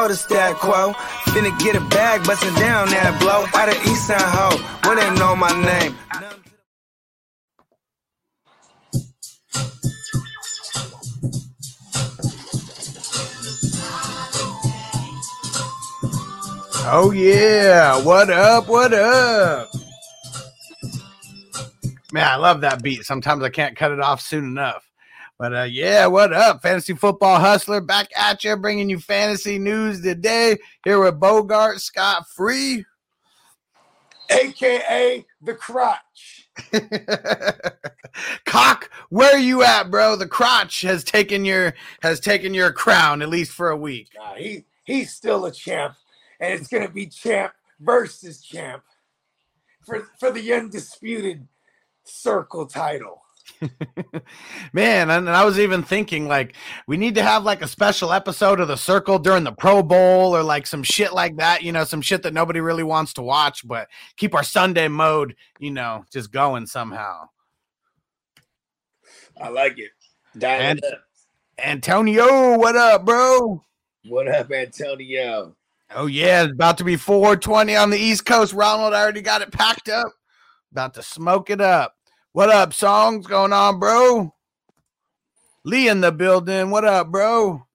you notice that quote. Finna get a bag, bustin' down that blow. Out of East Side Ho, where they know my name. Oh yeah, what up? What up? Man, I love that beat. Sometimes I can't cut it off soon enough. But uh, yeah, what up, fantasy football hustler? Back at you, bringing you fantasy news today. Here with Bogart Scott Free, aka the crotch. Cock. Where are you at, bro? The crotch has taken your has taken your crown at least for a week. He he's still a champ, and it's gonna be champ versus champ for for the undisputed circle title. Man, and I was even thinking like we need to have like a special episode of the circle during the Pro Bowl or like some shit like that, you know, some shit that nobody really wants to watch, but keep our Sunday mode, you know, just going somehow. I like it. Dial And- it up. Antonio, what up, bro? What up, Antonio? Oh yeah, it's about to be 420 on the East Coast. Ronald I already got it packed up. About to smoke it up. What up, songs going on, bro? Lee in the building. What up, bro?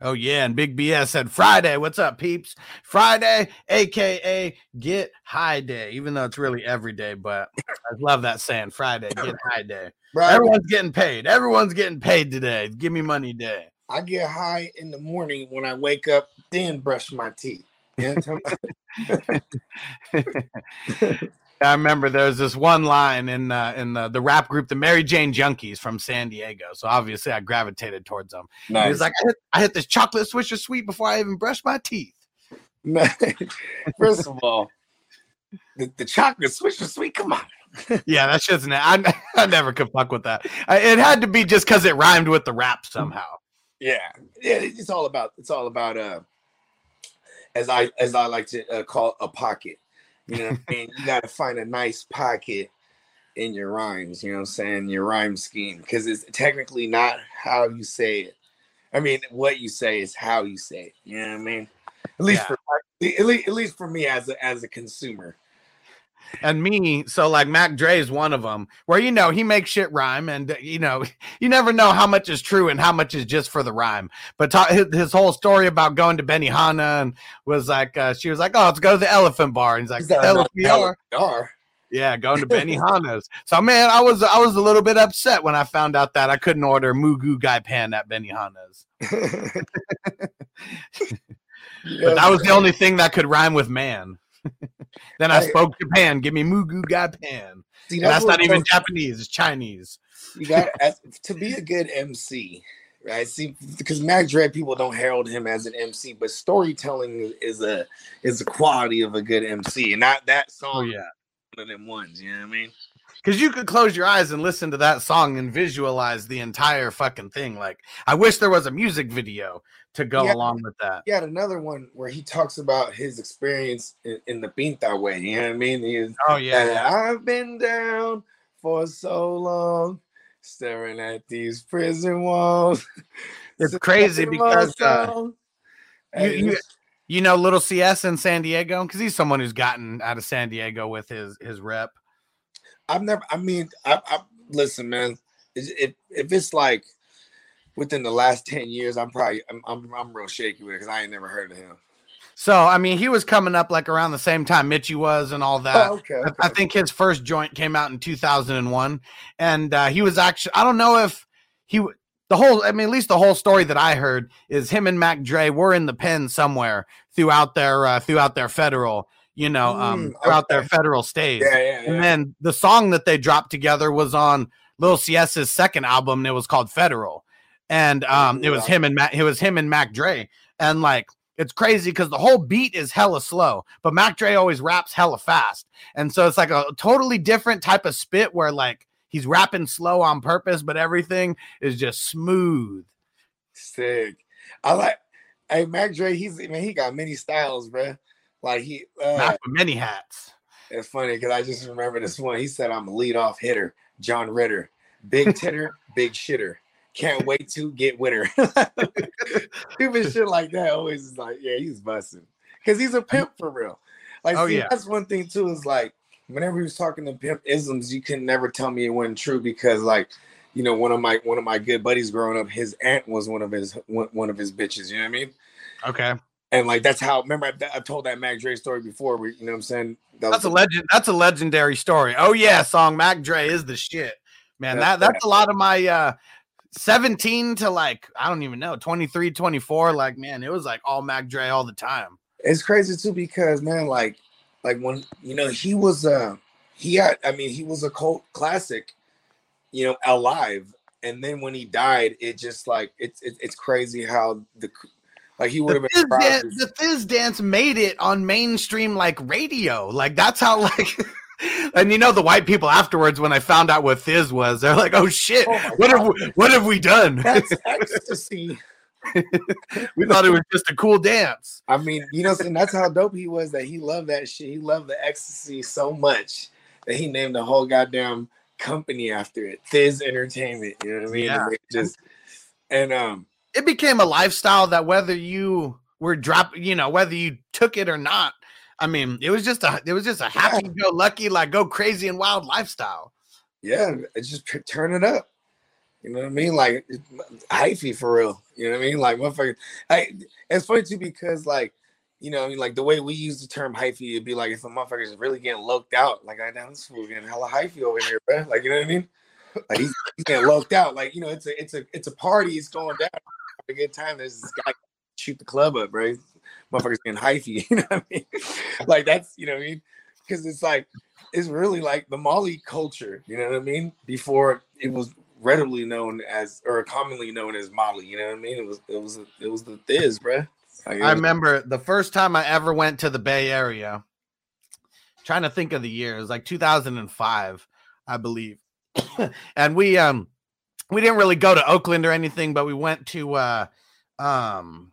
Oh yeah, and Big BS said Friday. What's up, peeps? Friday, aka Get High Day. Even though it's really every day, but I love that saying. Friday, Get High Day. Bro, Everyone's getting paid. Everyone's getting paid today. Give me money day. I get high in the morning when I wake up, then brush my teeth. You know what I'm I remember there was this one line in uh, in the, the rap group, the Mary Jane Junkies from San Diego. So obviously, I gravitated towards them. He Nice. was like, I hit, I hit this chocolate swisher sweet before I even brushed my teeth. First of all, the, the chocolate swisher sweet. Come on. Yeah, that shit's. Na- I I never could fuck with that. I, it had to be just because it rhymed with the rap somehow. Yeah, yeah. It's all about. It's all about. Uh, as I as I like to uh, call a pocket. You know, what I mean, you got to find a nice pocket in your rhymes. You know, what I'm saying your rhyme scheme because it's technically not how you say it. I mean, what you say is how you say it. You know what I mean? At least Yeah. for at least, at least for me as a as a consumer. And me so like mac dre is one of them where you know he makes shit rhyme and uh, you know you never know how much is true and how much is just for the rhyme. But ta- his, his whole story about going to benihana and was like uh, she was like oh let's go to the elephant bar. And he's like Is that hell not if we are LFR? yeah going to benihana's. So man i was i was a little bit upset when i found out that i couldn't order mugu Guy pan at benihana's. But that was the only thing that could rhyme with man then i I- spoke japan give me mugu gai pan See, and that's not even Japanese, it's Chinese. You got as, to be a good MC, right? See, because Mac Dre people don't herald him as an MC, but storytelling is- a is a quality of a good MC, and not that Oh song. yeah. one of them ones. You know what I mean? Because you could close your eyes and listen to that song and visualize the entire fucking thing. Like, I wish there was a music video to go Yeah. along with that. He had another one where he talks about his experience in, in the Pinta way. You know what I mean? He is, Oh yeah, yeah. I've been down for so long, staring at these prison walls. It's crazy because uh, you- you- you know little CS in San Diego because he's someone who's gotten out of San Diego with his his rep. I've never. I mean, I, I listen, man. If- if it's like within the last ten years, I'm probably I'm I'm, I'm real shaky with it because I ain't never heard of him. So I mean, he was coming up like around the same time Mitchie was and all that. oh, okay. I- I think his first joint came out in 2001, and uh, he was actually I don't know if he the whole I mean at least the whole story that I heard is him and Mac Dre were in the pen somewhere throughout their uh, throughout their federal you know um, Mm, throughout their federal stays, yeah, yeah, yeah. and then the song that they dropped together was on Lil CS's second album, and it was called Federal, and um, it was him and Mac, it was him and Mac Dre, and like. It's crazy because the whole beat is hella slow, but Mac Dre always raps hella fast. And so it's like a totally different type of spit where like he's rapping slow on purpose, but everything is just smooth. Sick. I like. Hey, Mac Dre. He's man. He got many styles, bro. Like he. Uh, Mac with many hats. it's funny because I just remember this one. He said, "I'm a leadoff hitter, John Ritter, big titter, big shitter. Can't wait to get winner." Stupid shit like that always is like, yeah, he's busting because he's a pimp for real. Like, Oh, see, yeah. that's one thing too. Is like whenever he was talking to pimp isms, you can never tell me it wasn't true because like. You know, one of my one of my good buddies growing up, his aunt was one of his one, one of his bitches. You know what I mean? Okay. And like that's how. Remember, I, I told that Mac Dre story before. Where, you know what I'm saying? That That's a legend. That's a legendary story. Oh yeah, song Mac Dre is the shit. Man, that That's that's a lot of my uh 17 to like I don't even know, 23, 24 like man, it was like all Mac Dre all the time. it's crazy too because man, like, like when you know he was uh he had I mean he was a cult classic, you know, alive, and then when he died, it just like it's it's, it's crazy how the like he would have been Thizz, dance, the Thizz dance made it on mainstream like radio. Like that's how like and you know the white people afterwards when I found out what Thizz was, they're like, "Oh shit, Oh what have we, what have we done? That's ecstasy. we thought it was just a cool dance." I mean, you know, and that's how dope he was. That he loved that shit. He loved the ecstasy so much that he named the whole goddamn company after it, Thizz Entertainment. You know what I mean? Yeah. And just and um, it became a lifestyle that whether you were drop, you know, whether you took it or not, I mean, it was just a it was just a happy go lucky, like go crazy and wild lifestyle. yeah, it's just turn it up. You know what I mean? Like hyphy for real. You know what I mean? Like motherfucker. I, it's funny too because like. You know, I mean, like the way we use the term hyphy, it'd be like if a motherfucker is really getting loked out, like I down this fool getting hella hyphy over here, bro. Like you know what I mean? Like he's, he's getting loked out. Like you know, it's a it's a it's a party. It's going down. Have a good time. There's this guy shoot the club up, bro. Motherfuckers getting hyphy. You know what I mean? Like that's you know what I mean? Because it's like it's really like the Molly culture. You know what I mean? Before it was readily known as or commonly known as Molly. You know what I mean? It was it was it was the Thizz, bro. Like, I remember the first time I ever went to the Bay Area. Trying to think of the year, it was like 2005, I believe. and we um we didn't really go to Oakland or anything, but we went to uh um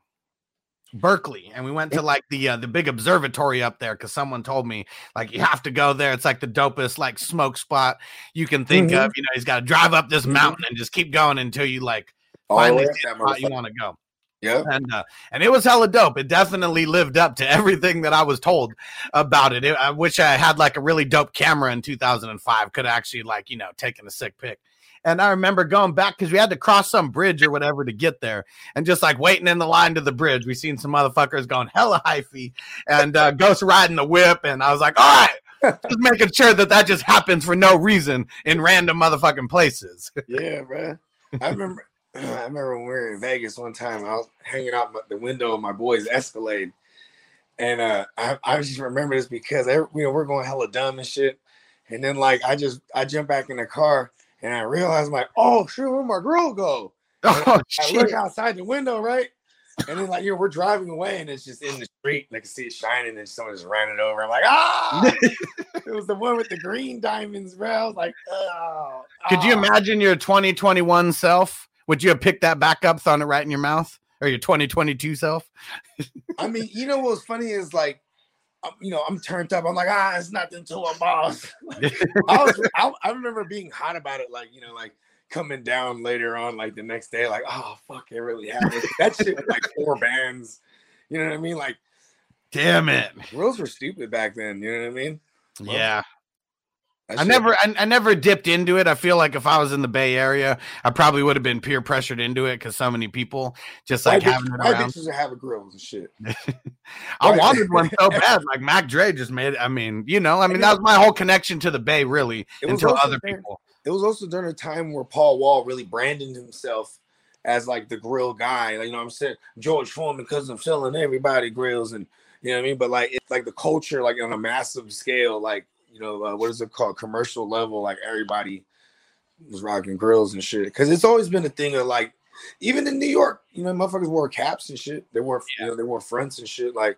Berkeley and we went to like the uh, the big observatory up there because someone told me like you have to go there. It's like the dopest like smoke spot you can think Mhm. of. You know, he's got to drive up this Mhm. mountain and just keep going until you like all finally way see that the spot you want to go Yeah. and uh, and it was hella dope. It definitely lived up to everything that I was told about it. it I wish I had like a really dope camera in 2005. Could actually like you know taken a sick pic. And I remember going back because we had to cross some bridge or whatever to get there, and just like waiting in the line to the bridge, we seen some motherfuckers going hella hyphy and uh, ghost riding the whip, and I was like, all right, just making sure that that just happens for no reason in random motherfucking places. Yeah, bro. I remember. I remember when we were in Vegas one time. I was hanging out my, the window of my boy's Escalade, and uh, I, I just remember this because every, you know we're going hella dumb and shit. And then like I just I jump back in the car and I realize like oh shit where my girl go? oh I look outside the window right, And then like you know, we're driving away and it's just in the street, and I can see it shining, and someone just ran it over. I'm like, ah, it was the one with the green diamonds, bro. I was like, oh. Could you ah. imagine your 2021 self? Would you have picked that back up, thrown it right in your mouth, or your 2022 self? I mean, you know what's funny is like, I'm, you know, I'm turned up. I'm like, ah, it's nothing to a boss. I was, I, I remember being hot about it, like you know, like coming down later on, like the next day, like, oh fuck, it really happened. that shit, was, like four bands. You know what I mean? Like, Damn it! rules were stupid back then. You know what I mean? Yeah. That I never, I, I never dipped into it. I feel like if I was in the Bay Area, I probably would have been peer pressured into it because so many people just like having bitches, it around. bitches are having grills and shit. I wanted one so bad. Like Mac Dre just made. it. I mean, you know, I mean, that was my whole connection to the Bay, really, until other there- people. It was also during a time where Paul Wall really branded himself as like the grill guy. Like, you know what I'm saying? George Foreman because I'm selling everybody grills and you know what I mean? But like it's like the culture, like on a massive scale, like you know, uh, what is it called? Commercial level, like everybody was rocking grills and shit. Cause it's always been a thing of like even in New York, you know, motherfuckers wore caps and shit. They wore you know, they wore fronts and shit. Like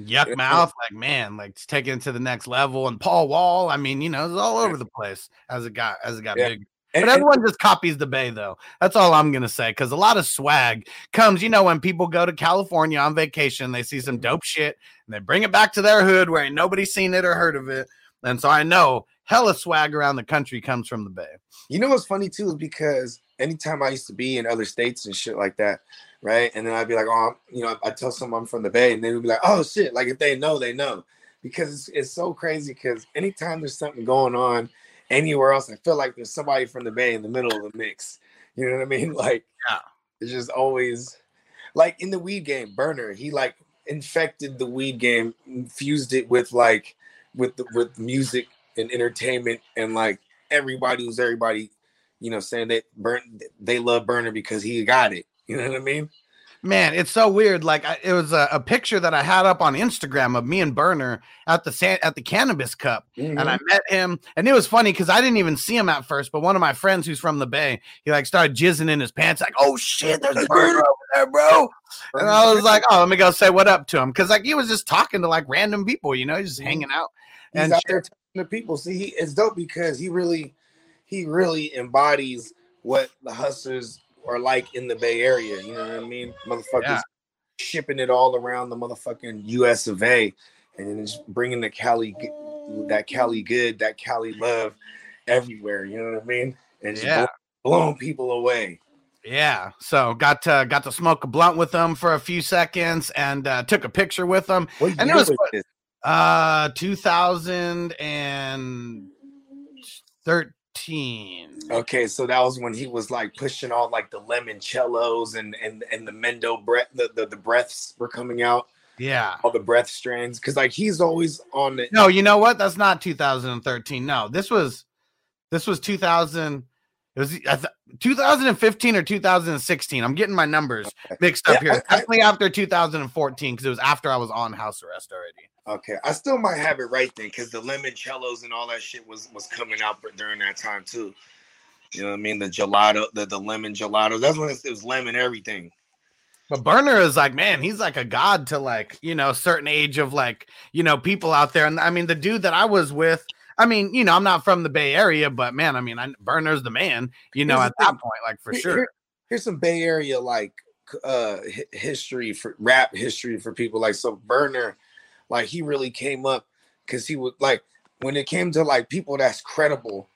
Yuck Yeah. mouth, like man, like it's taking it to the next level. And Paul Wall, I mean, you know, it's all over the place as it got as it got Yeah. big. and, But and- everyone just copies the Bay, though. That's all I'm gonna say. Because a lot of swag comes, you know, when people go to California on vacation, they see some dope shit and they bring it back to their hood where ain't nobody seen it or heard of it. And so I know hella swag around the country comes from the Bay. You know what's funny too is because anytime I used to be in other states and shit like that, right? And then I'd be like, oh, you know, I tell someone I'm from the Bay, and they would be like, oh shit, like if they know, they know, because it's, it's so crazy. Because anytime there's something going on anywhere else, I feel like there's somebody from the Bay in the middle of the mix. You know what I mean? Like, Yeah. it's just always like in the weed game, Burner. He like infected the weed game, infused it with like with the with music and entertainment and like everybody was everybody, you know, saying that burn they love Burner because he got it. You know what I mean? Man, it's so weird. Like I, it was a, a picture that I had up on Instagram of me and Burner at the san- at the Cannabis Cup, and I met him, and it was funny because I didn't even see him at first. But one of my friends who's from the Bay, he like started jizzing in his pants, like, "Oh shit, there's a Burner over there, bro!" And I was like, "Oh, let me go say what up to him," because like he was just talking to like random people, you know, just Mhm. hanging out. he's and out shit. there talking to people. See, he it's dope because he really he really embodies what the hustlers are like in the Bay Area. You know what I mean? Motherfuckers Yeah. shipping it all around the motherfucking U.S. of A. And just bringing the Cali, that Cali good, that Cali love everywhere. You know what I mean? And just Yeah. blow- blowing people away. Yeah, so got to got to smoke a blunt with them for a few seconds and uh, took a picture with them. What And it was was. Uh, 2013. Okay, so that was when he was like pushing all like the lemoncellos and and and the Mendo breath, the, the the breaths were coming out, Yeah. all the breath strands, because like he's always on the. No, you know what? That's not 2013. No, this was this was 2000. It was th- 2015 or 2016. I'm getting my numbers mixed up Yeah, here. I- I- Definitely after 2014 because it was after I was on house arrest already. Okay, I still might have it right then, because the lemoncellos and all that shit was was coming out during that time too. You know what I mean? The gelato, the the lemon gelato. That's when it was lemon everything. But Burner is like, man, he's like a god to like, you know, certain age of like, you know, people out there. And I mean, the dude that I was with, I mean, you know, I'm not from the Bay Area, but man, I mean, I, Burner's the man, you know, Here's at that point, like for Here- sure. here- here's some Bay Area like uh history for rap history for people like so Burner, like he really came up because he would like when it came to like people that's credible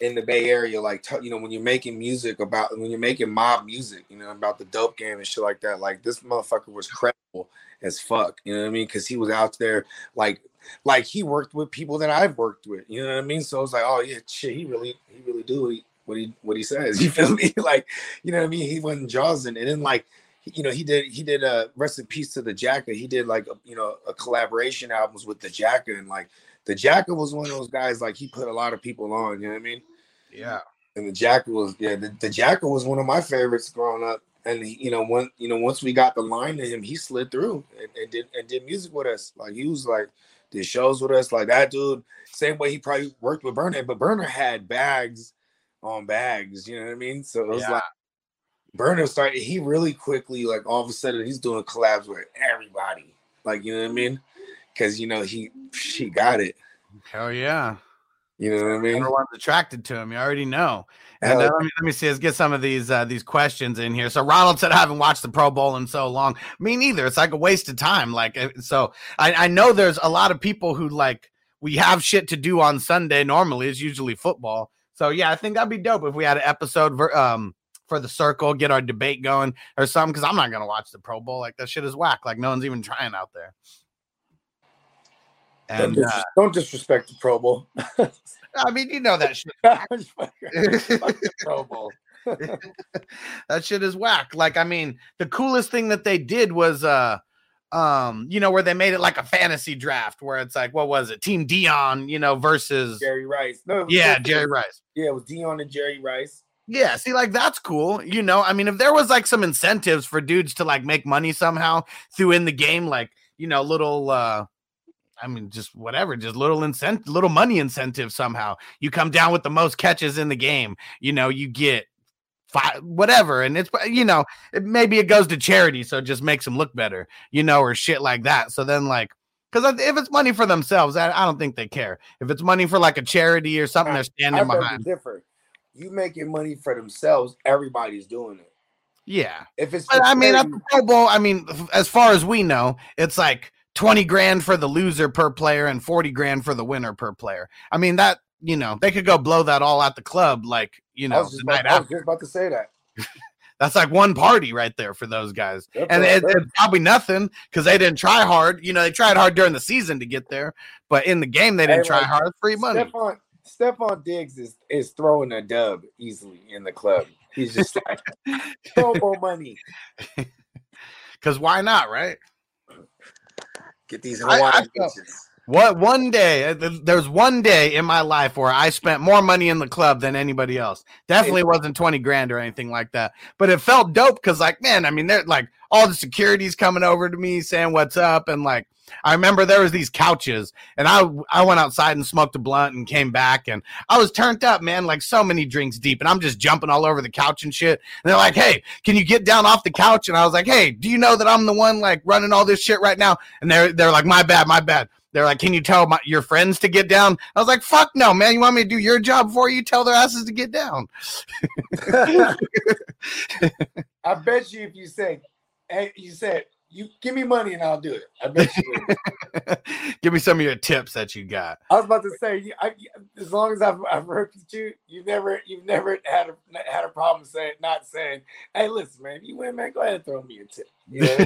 in the Bay Area, like t- you know when you're making music about when you're making mob music, you know about the dope game and shit like that. Like this motherfucker was credible as fuck. You know what I mean? Because he was out there like like he worked with people that I've worked with. You know what I mean? So it's like, oh yeah, shit, he really he really do what he what he says. You feel me? like you know what I mean? He wasn't Jawsin, and then like you know he did he did a rest in peace to the Jacka. He did like a, you know a collaboration albums with the Jacka, and like the Jacka was one of those guys like he put a lot of people on. You know what I mean? Yeah. and the Jacka was yeah the, the Jacka was one of my favorites growing up and he, you know when you know once we got the line to him he slid through and, and did and did music with us like he was like did shows with us like that dude same way he probably worked with Burner but Burner had bags on bags you know what I mean so it was Yeah. like Burner started. He really quickly, like all of a sudden, he's doing collabs with everybody. Like you know what I mean? Because you know he she got it. Hell yeah. You know what I mean? Everyone's attracted to him. You already know. And uh, let, me, let me see. Let's get some of these uh, these questions in here. So Ronald said, "I haven't watched the Pro Bowl in so long." Me neither. It's like a waste of time. Like uh, so, I, I know there's a lot of people who like we have shit to do on Sunday. Normally, it's usually football. So yeah, I think that'd be dope if we had an episode for um for the circle, get our debate going or something. Because I'm not gonna watch the Pro Bowl. Like that shit is whack. Like no one's even trying out there. And, don't, dis- uh, don't disrespect the Pro Bowl. I mean, you know that shit. Pro Bowl. that shit is whack. Like, I mean, the coolest thing that they did was uh um, you know, where they made it like a fantasy draft where it's like, what was it? Team Deion, you know, versus Jerry Rice. No, yeah, Jerry Rice. Yeah, it was Deion and Jerry Rice. Yeah, see, like that's cool. You know, I mean, if there was like some incentives for dudes to like make money somehow through in the game, like, you know, little uh I mean, just whatever, just little incentive, little money incentive somehow. You come down with the most catches in the game, you know, you get five, whatever. And it's, you know, it, maybe it goes to charity. So it just makes them look better, you know, or shit like that. So then, like, because if it's money for themselves, I, I, don't think they care. If it's money for like a charity or something, I, they're standing I behind. Different. You making money for themselves, everybody's doing it. Yeah. If it's, I mean, at the Pro Bowl, I mean, as far as we know, it's like 20 grand for the loser per player and 40 grand for the winner per player. I mean, that, you know, they could go blow that all at the club, like, you know, I was just, about, I was just about to say that. That's like one party right there for those guys. That's and it, it's probably nothing because they didn't try hard. You know, they tried hard during the season to get there, but in the game, they didn't hey, try like, hard. Free money. Stefon, Stefon Diggs is, is throwing a dub easily in the club. He's just like, throw more money. Because why not, right? Get these Hawaiian I, I What one day? Uh, there's one day in my life where I spent more money in the club than anybody else. Definitely wasn't twenty grand or anything like that, but it felt dope because, like, man, I mean, they're like all the security's coming over to me saying what's up, and like I remember there was these couches, and I I went outside and smoked a blunt and came back, and I was turned up, man, like so many drinks deep, and I'm just jumping all over the couch and shit. And they're like, "Hey, can you get down off the couch?" And I was like, "Hey, do you know that I'm the one like running all this shit right now?" And they're they're like, "My bad, my bad." They're like, "Can you tell my, your friends to get down?" I was like, "Fuck no, man! You want me to do your job before you tell their asses to get down?" I bet you if you say, "Hey," you said, you give me money and I'll do it. I bet you. give me some of your tips that you got. I was about to say, I, as long as I've, I've worked with you, you never you've never had a had a problem saying not saying, "Hey, listen, man, if you win, man, go ahead and throw me a tip." You know?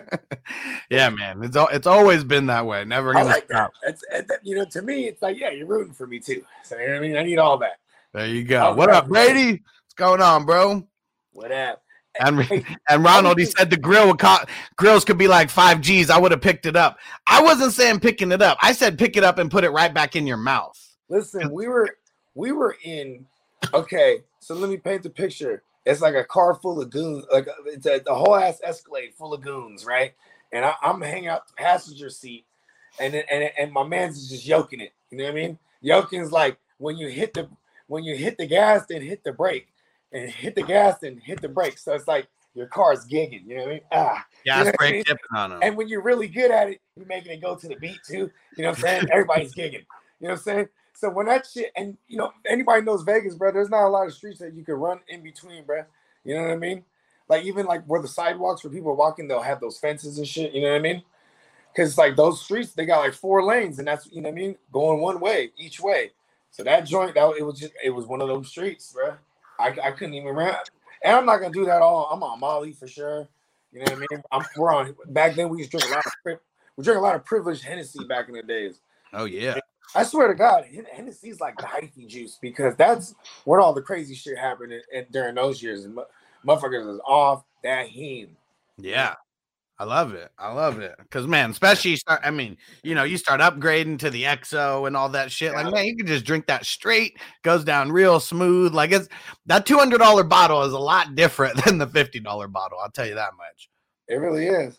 yeah, man, it's all, it's always been that way. Never gonna like stop. That. It's, you know, to me, it's like, yeah, you're rooting for me too. So you know what I mean, I need all that. There you go. what up, Brady? What's going on, bro? What up? And and Ronald, he said the grill would co- grills could be like five G's. I would have picked it up. I wasn't saying picking it up. I said pick it up and put it right back in your mouth. Listen, we were we were in. Okay, so let me paint the picture. It's like a car full of goons, like uh, it's a the whole ass Escalade full of goons, right? And I, am hanging out the passenger seat, and and and my man's just yoking it. You know what I mean? Yoking's like when you hit the when you hit the gas, then hit the brake and hit the gas and hit the brakes. So it's like your car's gigging. You know what I mean? Ah, gas you know brake I mean? tipping on them. And when you're really good at it, you're making it go to the beat too. You know what I'm saying? Everybody's gigging. You know what I'm saying? So when that shit, and you know, anybody knows Vegas, bro. There's not a lot of streets that you can run in between, bro. You know what I mean? Like even like where the sidewalks where people are walking, they'll have those fences and shit. You know what I mean? Because like those streets, they got like four lanes, and that's you know what I mean, going one way each way. So that joint, that it was just it was one of those streets, bro. I, I couldn't even rap. And I'm not gonna do that all. I'm on Molly for sure. You know what I mean? I'm we're on back then we used to drink a lot of we drink a lot of privileged Hennessy back in the days. Oh yeah. I swear to God, Hennessy's like the hyphy juice because that's when all the crazy shit happened in, in, during those years. And motherfuckers was off that heme. Yeah. I love it. I love it. Cause man, especially start, I mean, you know, you start upgrading to the XO and all that shit. Like, man, you can just drink that straight, goes down real smooth. Like it's that $200 bottle is a lot different than the $50 bottle. I'll tell you that much. It really is.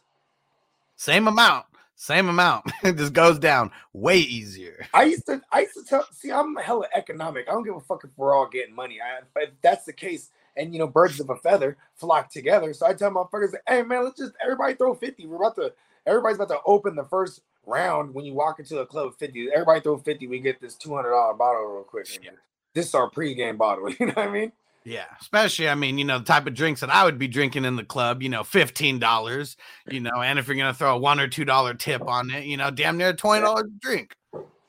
Same amount, same amount. it just goes down way easier. I used to, I used to tell, see, I'm hella economic. I don't give a fuck if we're all getting money. I, if that's the case, and you know, birds of a feather flock together. So I tell motherfuckers, hey man, let's just everybody throw 50. We're about to everybody's about to open the first round when you walk into a club 50. Everybody throw 50, we get this $200 bottle real quick. Yeah. This is our pregame bottle, you know what I mean? Yeah, especially I mean, you know, the type of drinks that I would be drinking in the club, you know, fifteen dollars, you know, and if you're gonna throw a one or two dollar tip on it, you know, damn near twenty dollars drink.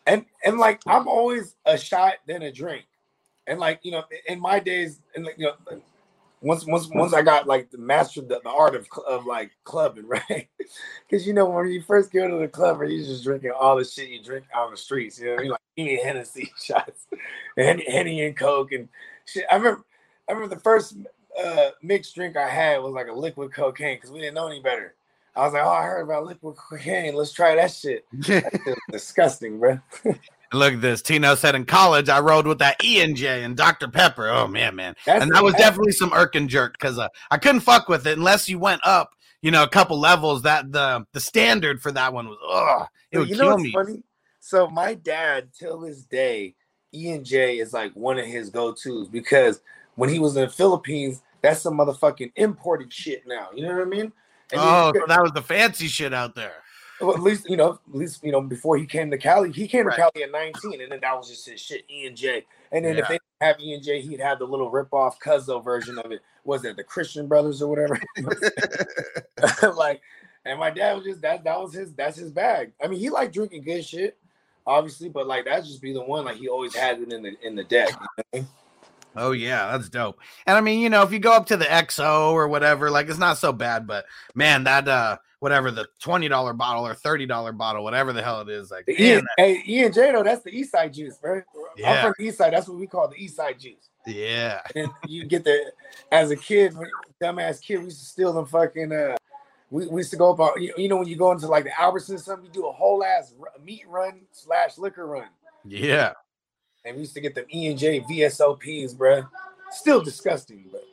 And and like I'm always a shot then a drink, and like you know, in my days, and like you know, once once once I got like the master the, the art of of like clubbing, right? Because you know when you first go to the club, or you just drinking all the shit you drink on the streets, you know, mean? like eating Hennessy shots, and Henny and Coke and shit. I remember I remember the first uh, mixed drink I had was like a liquid cocaine because we didn't know any better. I was like, oh, I heard about liquid cocaine. Let's try that shit. disgusting, bro. Look at this. Tino said in college, I rode with that E and J and Dr. Pepper. Oh man, man. That's and that was definitely some irk and jerk because uh, I couldn't fuck with it unless you went up, you know, a couple levels. That the the standard for that one was oh, it would you know kill me. Funny? So my dad, till this day, E and J is like one of his go tos because when he was in the Philippines, that's some motherfucking imported shit now. You know what I mean? And oh, so that was the fancy shit out there. Well, at least you know, at least you know, before he came to Cali, he came right. to Cali at 19, and then that was just his shit, E and J. And then yeah. if they didn't have E and J, he'd have the little rip off Cuzzo version of it. Was it the Christian Brothers or whatever? like, and my dad was just that that was his that's his bag. I mean, he liked drinking good shit, obviously, but like that just be the one like he always had it in the in the deck. You know? Oh yeah, that's dope. And I mean, you know, if you go up to the XO or whatever, like it's not so bad, but man, that uh whatever the twenty dollar bottle or thirty dollar bottle, whatever the hell it is, like the man, e, hey, E and J though, that's the East Side juice, right? Yeah. I'm from the East Side, that's what we call the East Side juice. Yeah. And you get the as a kid, dumbass kid, we used to steal them fucking uh we, we used to go up, you know, when you go into like the Albertsons, or something, you do a whole ass meat run slash liquor run. Yeah. And we used to get them E and J VSOPs, bro. Still disgusting, but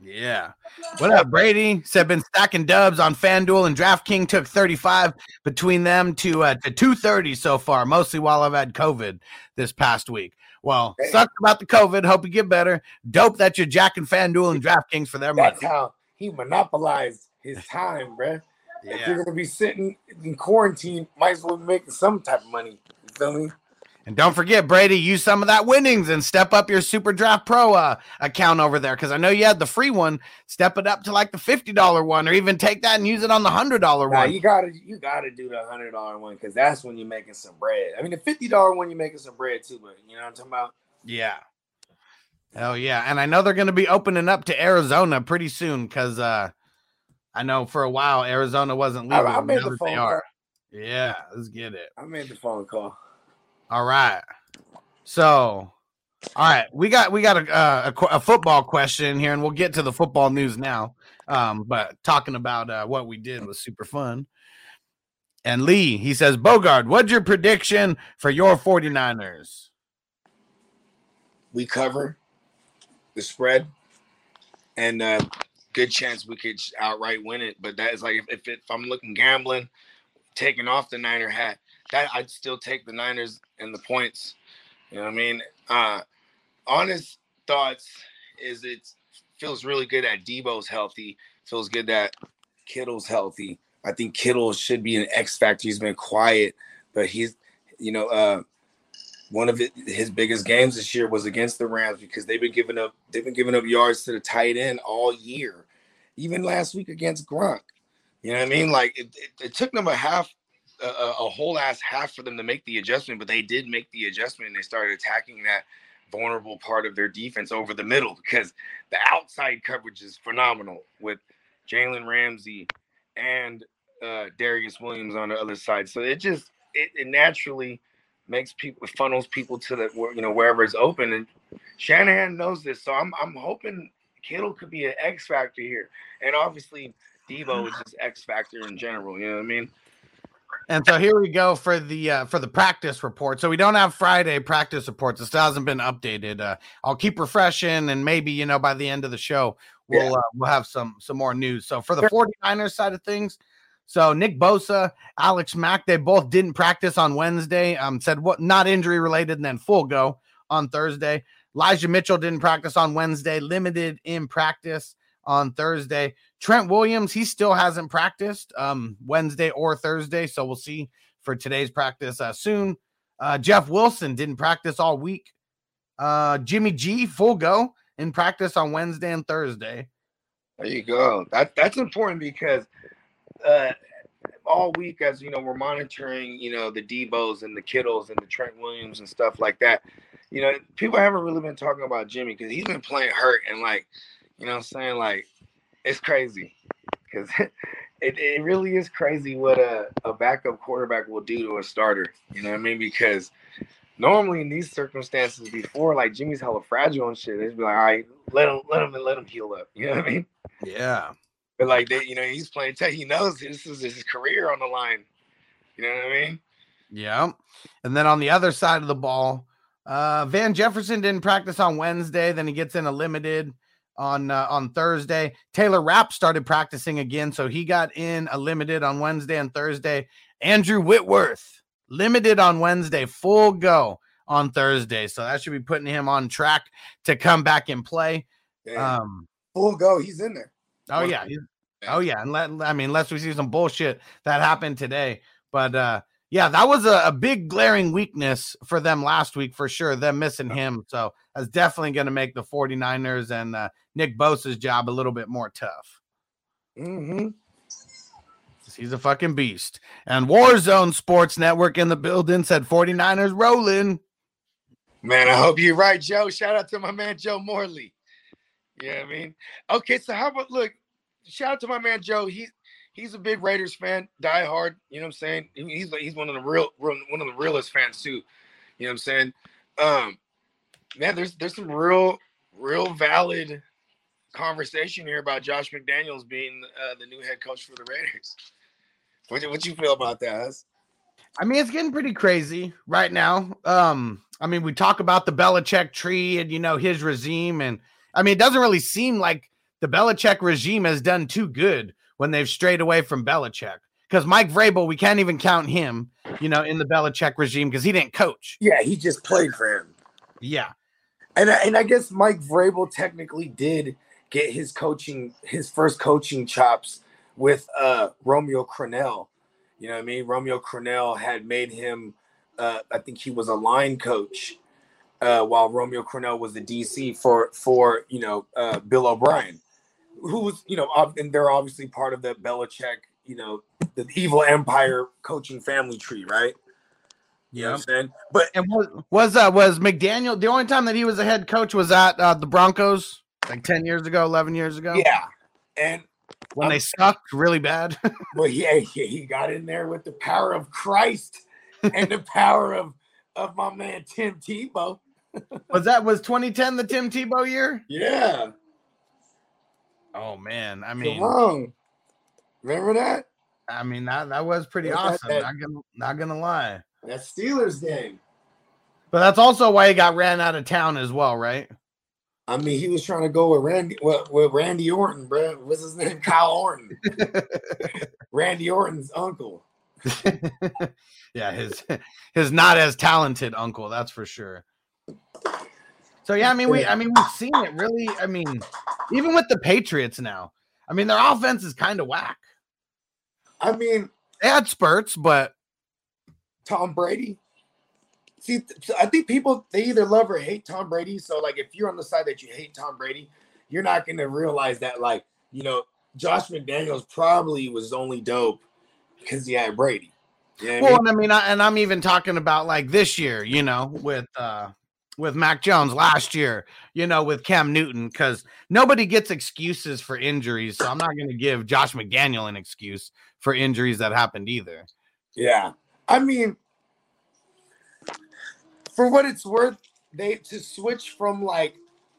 yeah. What up, Brady? Said been stacking dubs on FanDuel and DraftKings took 35 between them to uh, to 230 so far, mostly while I've had COVID this past week. Well, sucks about the COVID. Hope you get better. Dope that you're jacking FanDuel and DraftKings for their money. That's how he monopolized his time, bro. Yeah. If you're gonna be sitting in quarantine, might as well be making some type of money. You feel me? And don't forget, Brady, use some of that winnings and step up your Super Draft Pro uh, account over there because I know you had the free one. Step it up to like the fifty dollar one, or even take that and use it on the hundred dollar nah, one. You gotta, you gotta do the hundred dollar one because that's when you're making some bread. I mean, the fifty dollar one you're making some bread too, but you know what I'm talking about? Yeah. Oh yeah, and I know they're going to be opening up to Arizona pretty soon because uh, I know for a while Arizona wasn't leaving. I, I made the phone call. Yeah, let's get it. I made the phone call. All right. So, all right, we got we got a, a, a football question here, and we'll get to the football news now. Um, but talking about uh, what we did was super fun. And Lee, he says, Bogard, what's your prediction for your 49ers? We cover the spread, and uh, good chance we could outright win it. But that is like if, if, it, if I'm looking gambling, taking off the Niner hat, that I'd still take the Niners and the points. You know what I mean? Uh, honest thoughts is it feels really good that Deebo's healthy. Feels good that Kittle's healthy. I think Kittle should be an X factor. He's been quiet, but he's, you know, uh, one of his biggest games this year was against the Rams because they've been giving up they've been giving up yards to the tight end all year, even last week against Gronk. You know what I mean? Like it, it, it took them a half a, a, whole ass half for them to make the adjustment, but they did make the adjustment and they started attacking that vulnerable part of their defense over the middle because the outside coverage is phenomenal with Jalen Ramsey and uh, Darious Williams on the other side. So it just it, it naturally makes people funnels people to the you know wherever it's open and Shanahan knows this. So I'm I'm hoping Kittle could be an X factor here. And obviously Deebo is just X factor in general. You know what I mean? And so here we go for the uh, for the practice report. So we don't have Friday practice reports. This hasn't been updated. Uh, I'll keep refreshing, and maybe you know by the end of the show we'll yeah. uh, we'll have some some more news. So for the 49ers side of things, so Nick Bosa, Alex Mack, they both didn't practice on Wednesday. Um, said what not injury related, and then full go on Thursday. Elijah Mitchell didn't practice on Wednesday, limited in practice on Thursday. Trent Williams, he still hasn't practiced um, Wednesday or Thursday, so we'll see for today's practice uh, soon. Uh, Jeff Wilson didn't practice all week. Uh, Jimmy G, full go in practice on Wednesday and Thursday. There you go. That that's important because uh, all week, as you know, we're monitoring, you know, the Deebos and the Kittles and the Trent Williams and stuff like that. You know, people haven't really been talking about Jimmy because he's been playing hurt and like, you know, I'm saying like, it's crazy because it, it really is crazy what a, a backup quarterback will do to a starter. You know what I mean? Because normally in these circumstances before, like Jimmy's hella fragile and shit, they'd be like, all right, let him let him and let him heal up. You know what I mean? Yeah. But like they, you know, he's playing tech. He knows this is his career on the line. You know what I mean? Yeah. And then on the other side of the ball, uh, Van Jefferson didn't practice on Wednesday. Then he gets in a limited on uh, on Thursday. Taylor Rapp started practicing again, so he got in a limited on Wednesday and Thursday. Andrew Whitworth limited on Wednesday, full go on Thursday. So that should be putting him on track to come back and play. Damn. Um, full go. He's in there. Oh yeah. Oh yeah. And let, I mean, unless we see some bullshit that happened today, but uh, yeah, that was a, a, big glaring weakness for them last week for sure. Them missing him. So that's definitely going to make the 49ers and uh, Nick Bosa's job a little bit more tough. Mm-hmm. He's a fucking beast. And Warzone Sports Network in the building said 49ers rolling. Man, I hope you're right, Joe. Shout out to my man, Joe Morley. You know I mean? Okay, so how about look, shout out to my man Joe. He he's a big Raiders fan, die hard. You know what I'm saying? He's he's one of the real one of the realest fans too. You know what I'm saying? Um, man, there's there's some real real valid conversation here about Josh McDaniels being uh, the new head coach for the Raiders. What what you feel about that? I mean, it's getting pretty crazy right now. Um, I mean, we talk about the Belichick tree and you know his regime, and I mean, it doesn't really seem like the Belichick regime has done too good when they've strayed away from Belichick. Because Mike Vrabel, we can't even count him, you know, in the Belichick regime because he didn't coach. Yeah, he just played for him. Yeah, and and I guess Mike Vrabel technically did get his coaching, his first coaching chops with uh Romeo Crennel. You know what I mean? Romeo Crennel had made him. Uh, I think he was a line coach uh, while Romeo Crennel was the DC for for you know uh, Bill O'Brien who was, you know, and they're obviously part of the Belichick, you know, the evil empire coaching family tree, right? Yeah, you know but and was was uh, was McDaniel the only time that he was a head coach was at uh, the Broncos like ten years ago, eleven years ago. Yeah, and when um, they sucked really bad. well, yeah, he got in there with the power of Christ and the power of of my man Tim Tebow. was that was 2010 the Tim Tebow year? Yeah. Oh man, I mean, wrong. Remember that? I mean that that was pretty awesome. That, not gonna not gonna lie. That Steelers game. But that's also why he got ran out of town as well, right? I mean, he was trying to go with Randy with, with Randy Orton, bro. What's his name? Kyle Orton. Randy Orton's uncle. yeah, his his not as talented uncle, that's for sure. So yeah, I mean we I mean we've seen it really. I mean, even with the Patriots now, I mean their offense is kind of whack. I mean, they had spurts, but Tom Brady. See, I think people they either love or hate Tom Brady. So like, if you're on the side that you hate Tom Brady, you're not going to realize that like you know Josh McDaniels probably was only dope because he had Brady. You know well, I mean? I mean, I, and I'm even talking about like this year, you know, with uh with Mac Jones last year, you know, with Cam Newton, because nobody gets excuses for injuries. So I'm not going to give Josh McDaniel an excuse for injuries that happened either. Yeah. I mean, for what it's worth, they to switch from like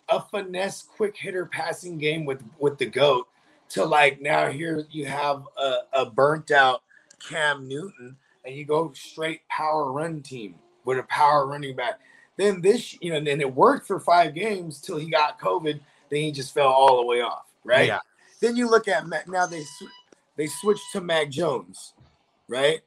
a finesse quick hitter passing game with with the goat to like now here you have a, a burnt out Cam Newton and you go straight power run team with a power running back then this, you know, and it worked for five games till he got COVID. Then he just fell all the way off, right? Yeah. Then you look at Mac. Now they they switched to Mac Jones, right?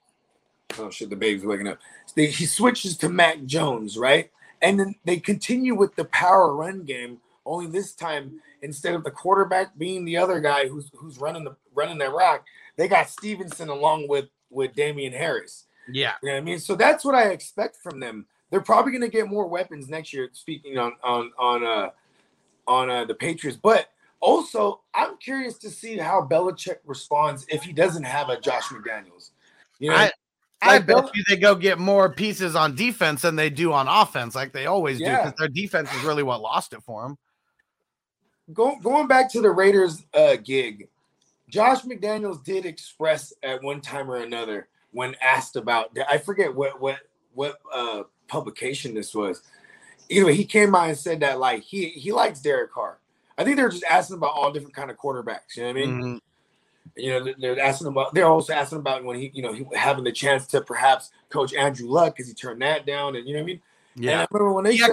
Oh shit, the baby's waking up. They, he switches to Mac Jones, right? and then they continue with the power run game. Only this time, instead of the quarterback being the other guy who's who's running the running that rock, they got Stevenson along with with Damien Harris. Yeah. You know what I mean? So that's what I expect from them. They're probably going to get more weapons next year. Speaking on on on uh on uh, the Patriots, but also I'm curious to see how Belichick responds if he doesn't have a Josh McDaniels. You know, I, I Like bet Bel- you they go get more pieces on defense than they do on offense, like they always do, because their defense is really what lost it for them. Go, going back to the Raiders uh, gig, Josh McDaniels did express at one time or another when asked about I forget what what what uh, publication this was. Either way, he came out and said that like he he likes Derek Carr. I think they're just asking about all different kind of quarterbacks. You know what I mean? Mhm. You know, they're- asking about. They're also asking about when he, you know, he having the chance to perhaps coach Andrew Luck because he turned that down, and you know what I mean. And Yeah, I remember when they Yeah,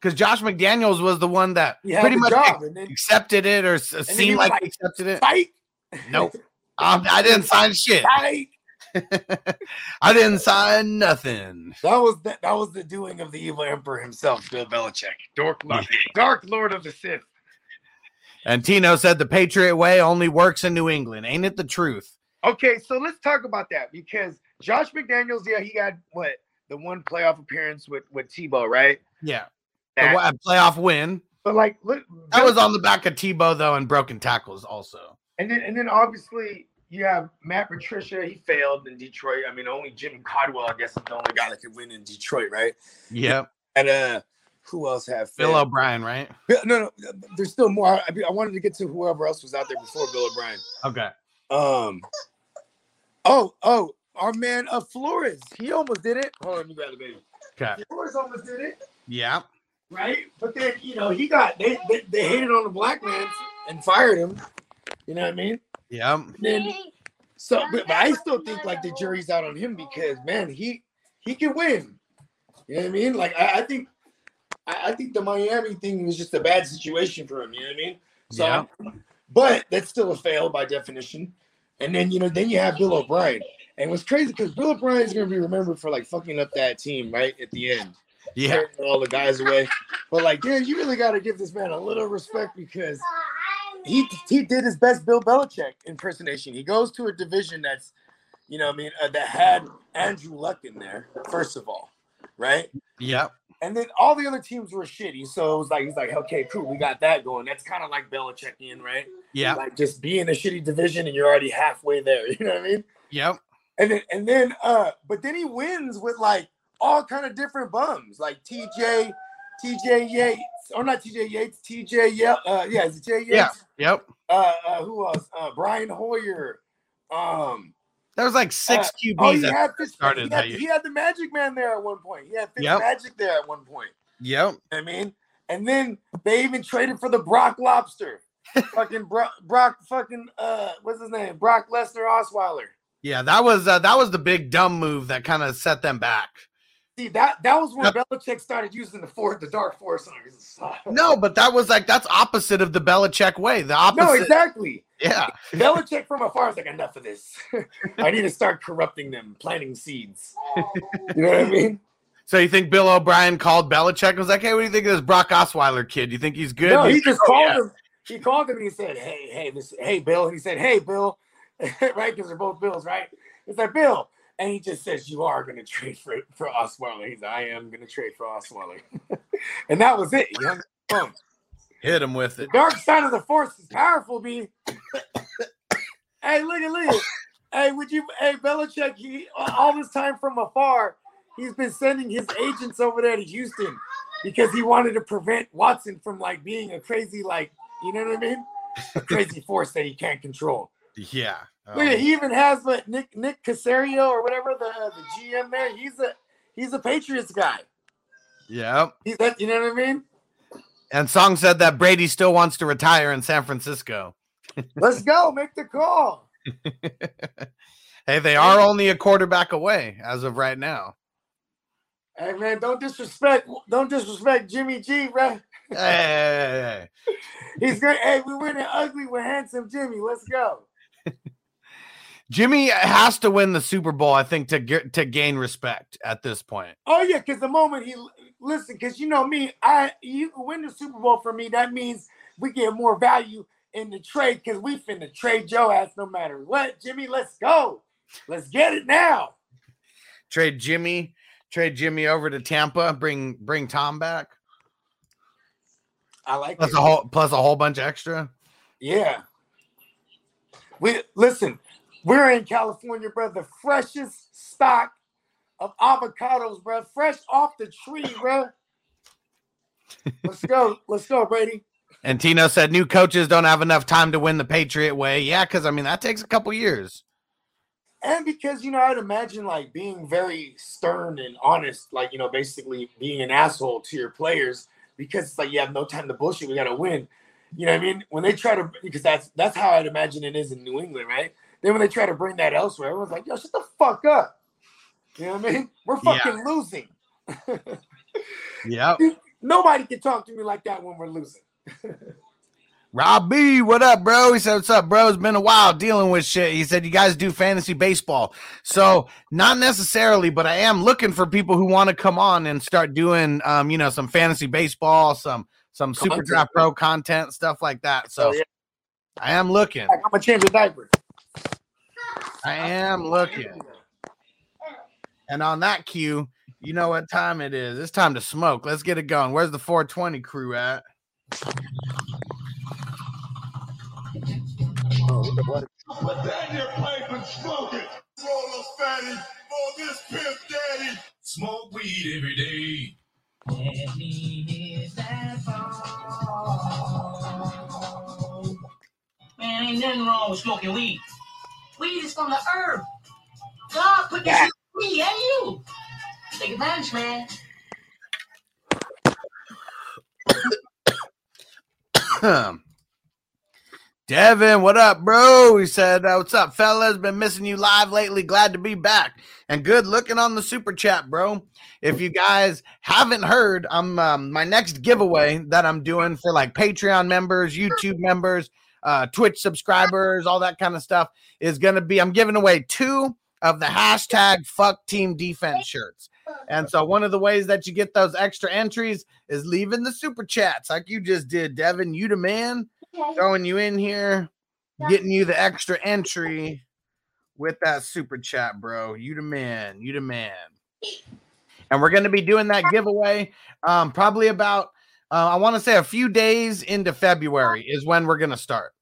because Josh McDaniels was the one that pretty much job, and then accepted it or seemed like, like, accepted it. fight. Nope. Um, I didn't sign shit. Fight. I didn't sign nothing. That was the, that was the doing of the evil emperor himself, Bill Belichick, Dark Lord, Dark Lord of the Sith. And Tino said the Patriot way only works in New England. Ain't it the truth? Okay, so let's talk about that because Josh McDaniels, yeah, he got what the one playoff appearance with with Tebow, right? Yeah. The That- wa- playoff win. but like, look, That was on the back of Tebow though, and broken tackles also. and then and then obviously you have Matt Patricia. He failed in Detroit. I mean, only Jimmy Caldwell, I guess, is the only guy that could win in Detroit, right? Yep. And uh, who else have Bill failed? O'Brien, right? Bill- No, no, there's still more. I, I wanted to get to whoever else was out there before Bill O'Brien. Okay. Um. Oh, oh, our man uh Flores. He almost did it. Hold on, me grab the baby. Okay. Flores almost did it, Yeah. right? But then you know he got they they, they hated on the black man and fired him. You know what I mean? Yep. And then so, but, but I still think like the jury's out on him because man, he he can win. You know what I mean? Like I, I think I, I think the Miami thing was just a bad situation for him. You know what I mean? So, Yeah. but that's still a fail by definition. And then you know, then you have Bill O'Brien, and what's crazy because Bill O'Brien is going to be remembered for like fucking up that team right at the end, Yeah. tearing all the guys away. But like, yeah, you really got to give this man a little respect because he he did his best Bill Belichick impersonation. He goes to a division that's, you know, I mean, uh, that had Andrew Luck in there first of all, right? Yep. And then all the other teams were shitty. So it was like he's like, okay, cool, we got that going. That's kind of like Belichickian, right? Yeah. Like just be in a shitty division and you're already halfway there. You know what I mean? Yep. And then and then uh, but then he wins with like all kind of different bums, like TJ, TJ Yates, or not TJ Yates, TJ Ye- uh, yeah, is it Jay Yates? Yeah. Yep. Uh, uh, who else? Uh, Brian Hoyer. Um, There was like six Uh, QBs. oh, he had, Fitz, started he, that had, year. he had the Magic Man there at one point. He had Fitz Yep. Magic there at one point. yep. I mean, and then they even traded for the Brock Lobster, fucking Brock, Brock, fucking uh, what's his name? Brock Lesnar Osweiler. Yeah. That was uh, that was the big dumb move that kind of set them back. See that that was when Yep. Belichick started using the four, the Dark Force on his No, but that was like that's opposite of the Belichick way. The opposite. no, exactly. Yeah. Belichick from afar is like enough of this. I need to start corrupting them, planting seeds. You know what I mean? So you think Bill O'Brien called Belichick and was like, "Hey, what do you think of this Brock Osweiler kid? You think he's good?" No, he just "Oh, called yeah." him. He called him and he said, "Hey, hey, this, hey, Bill." And he said, "Hey, Bill," right? Because they're both Bills, right? It's like Bill, and he just says, "You are going to trade for for Osweiler." He's "I am going to trade for Osweiler," and that was it. Hit him with The it. dark side of the force is powerful, B. hey, look at look. Hey, would you? Hey, Belichick. He all this time from afar, he's been sending his agents over there to Houston because he wanted to prevent Watson from like being a crazy, like you know what I mean, a crazy force that he can't control. Yeah. Um, he even has what Nick Nick Caserio or whatever the the GM there. He's a he's a Patriots guy. Yep. He's that you know what I mean. And Song said that Brady still wants to retire in San Francisco. Let's go, make the call. Hey, they are only a quarterback away as of right now. Hey man, don't disrespect, don't disrespect Jimmy G, right? Hey, hey, hey, hey. He's great. Hey, we winning ugly with handsome Jimmy. Let's go. Jimmy has to win the Super Bowl, I think, to get to gain respect at this point. Oh yeah, because the moment he listen, because you know me, I you win the Super Bowl for me. That means we get more value in the trade because we finna trade Joe ass no matter what. Jimmy, let's go. Let's get it now. Trade Jimmy, trade Jimmy over to Tampa. Bring bring Tom back. I like Plus it. a whole plus a whole bunch extra. Yeah. We listen, we're in California, bro. The freshest stock of avocados, bro. Fresh off the tree, bro. Let's go. Let's go, Brady. And Tino said new coaches don't have enough time to win the Patriot way. Yeah, because I mean that takes a couple years. And because you know, I'd imagine like being very stern and honest, like you know, basically being an asshole to your players because it's like you have no time to bullshit. We gotta win. You know what I mean? When they try to, because that's that's how I'd imagine it is in New England, right? Then when they try to bring that elsewhere, everyone's like, "Yo, shut the fuck up." You know what I mean? We're Yeah. fucking losing. yeah. Nobody can talk to me like that when we're losing. Rob what up, bro? He said, What's up, bro? It's been a while dealing with shit. He said, You guys do fantasy baseball. So, not necessarily, but I am looking for people who want to come on and start doing um, you know, some fantasy baseball, some some super Content. draft pro content, stuff like that. So So yeah, I am looking. I'm gonna change the diaper. I am looking. And on that cue, you know what time it is. It's time to smoke. Let's get it going. Where's the 420 crew at? Put in your pipe and smoke it. Roll up fatty for this pimp daddy. Smoke weed every day. Man, ain't nothing wrong with smoking weed. Weed is from the herb. God put this Yeah. in me and you. Take advantage, man. Devin, what up, bro? He said, uh, What's up, fellas? Been missing you live lately. Glad to be back. And good looking on the super chat, bro. If you guys haven't heard, I'm um, my next giveaway that I'm doing for like Patreon members, YouTube members, uh, Twitch subscribers, all that kind of stuff is going to be I'm giving away two of the hashtag fuck team defense shirts. And so one of the ways that you get those extra entries is leaving the super chats like you just did, Devin. You the man throwing you in here, getting you the extra entry with that super chat, bro. You the man. You the man. And we're going to be doing that giveaway um, probably about, uh, I want to say a few days into February is when we're going to start.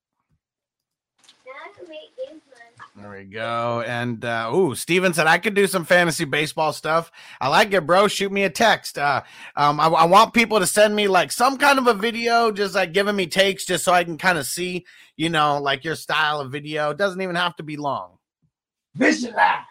There we go. And uh ooh, Steven said I could do some fantasy baseball stuff. I like it, bro. Shoot me a text. Uh um I, I want people to send me like some kind of a video, just like giving me takes, just so I can kind of see, you know, like your style of video. It doesn't even have to be long. Visualize.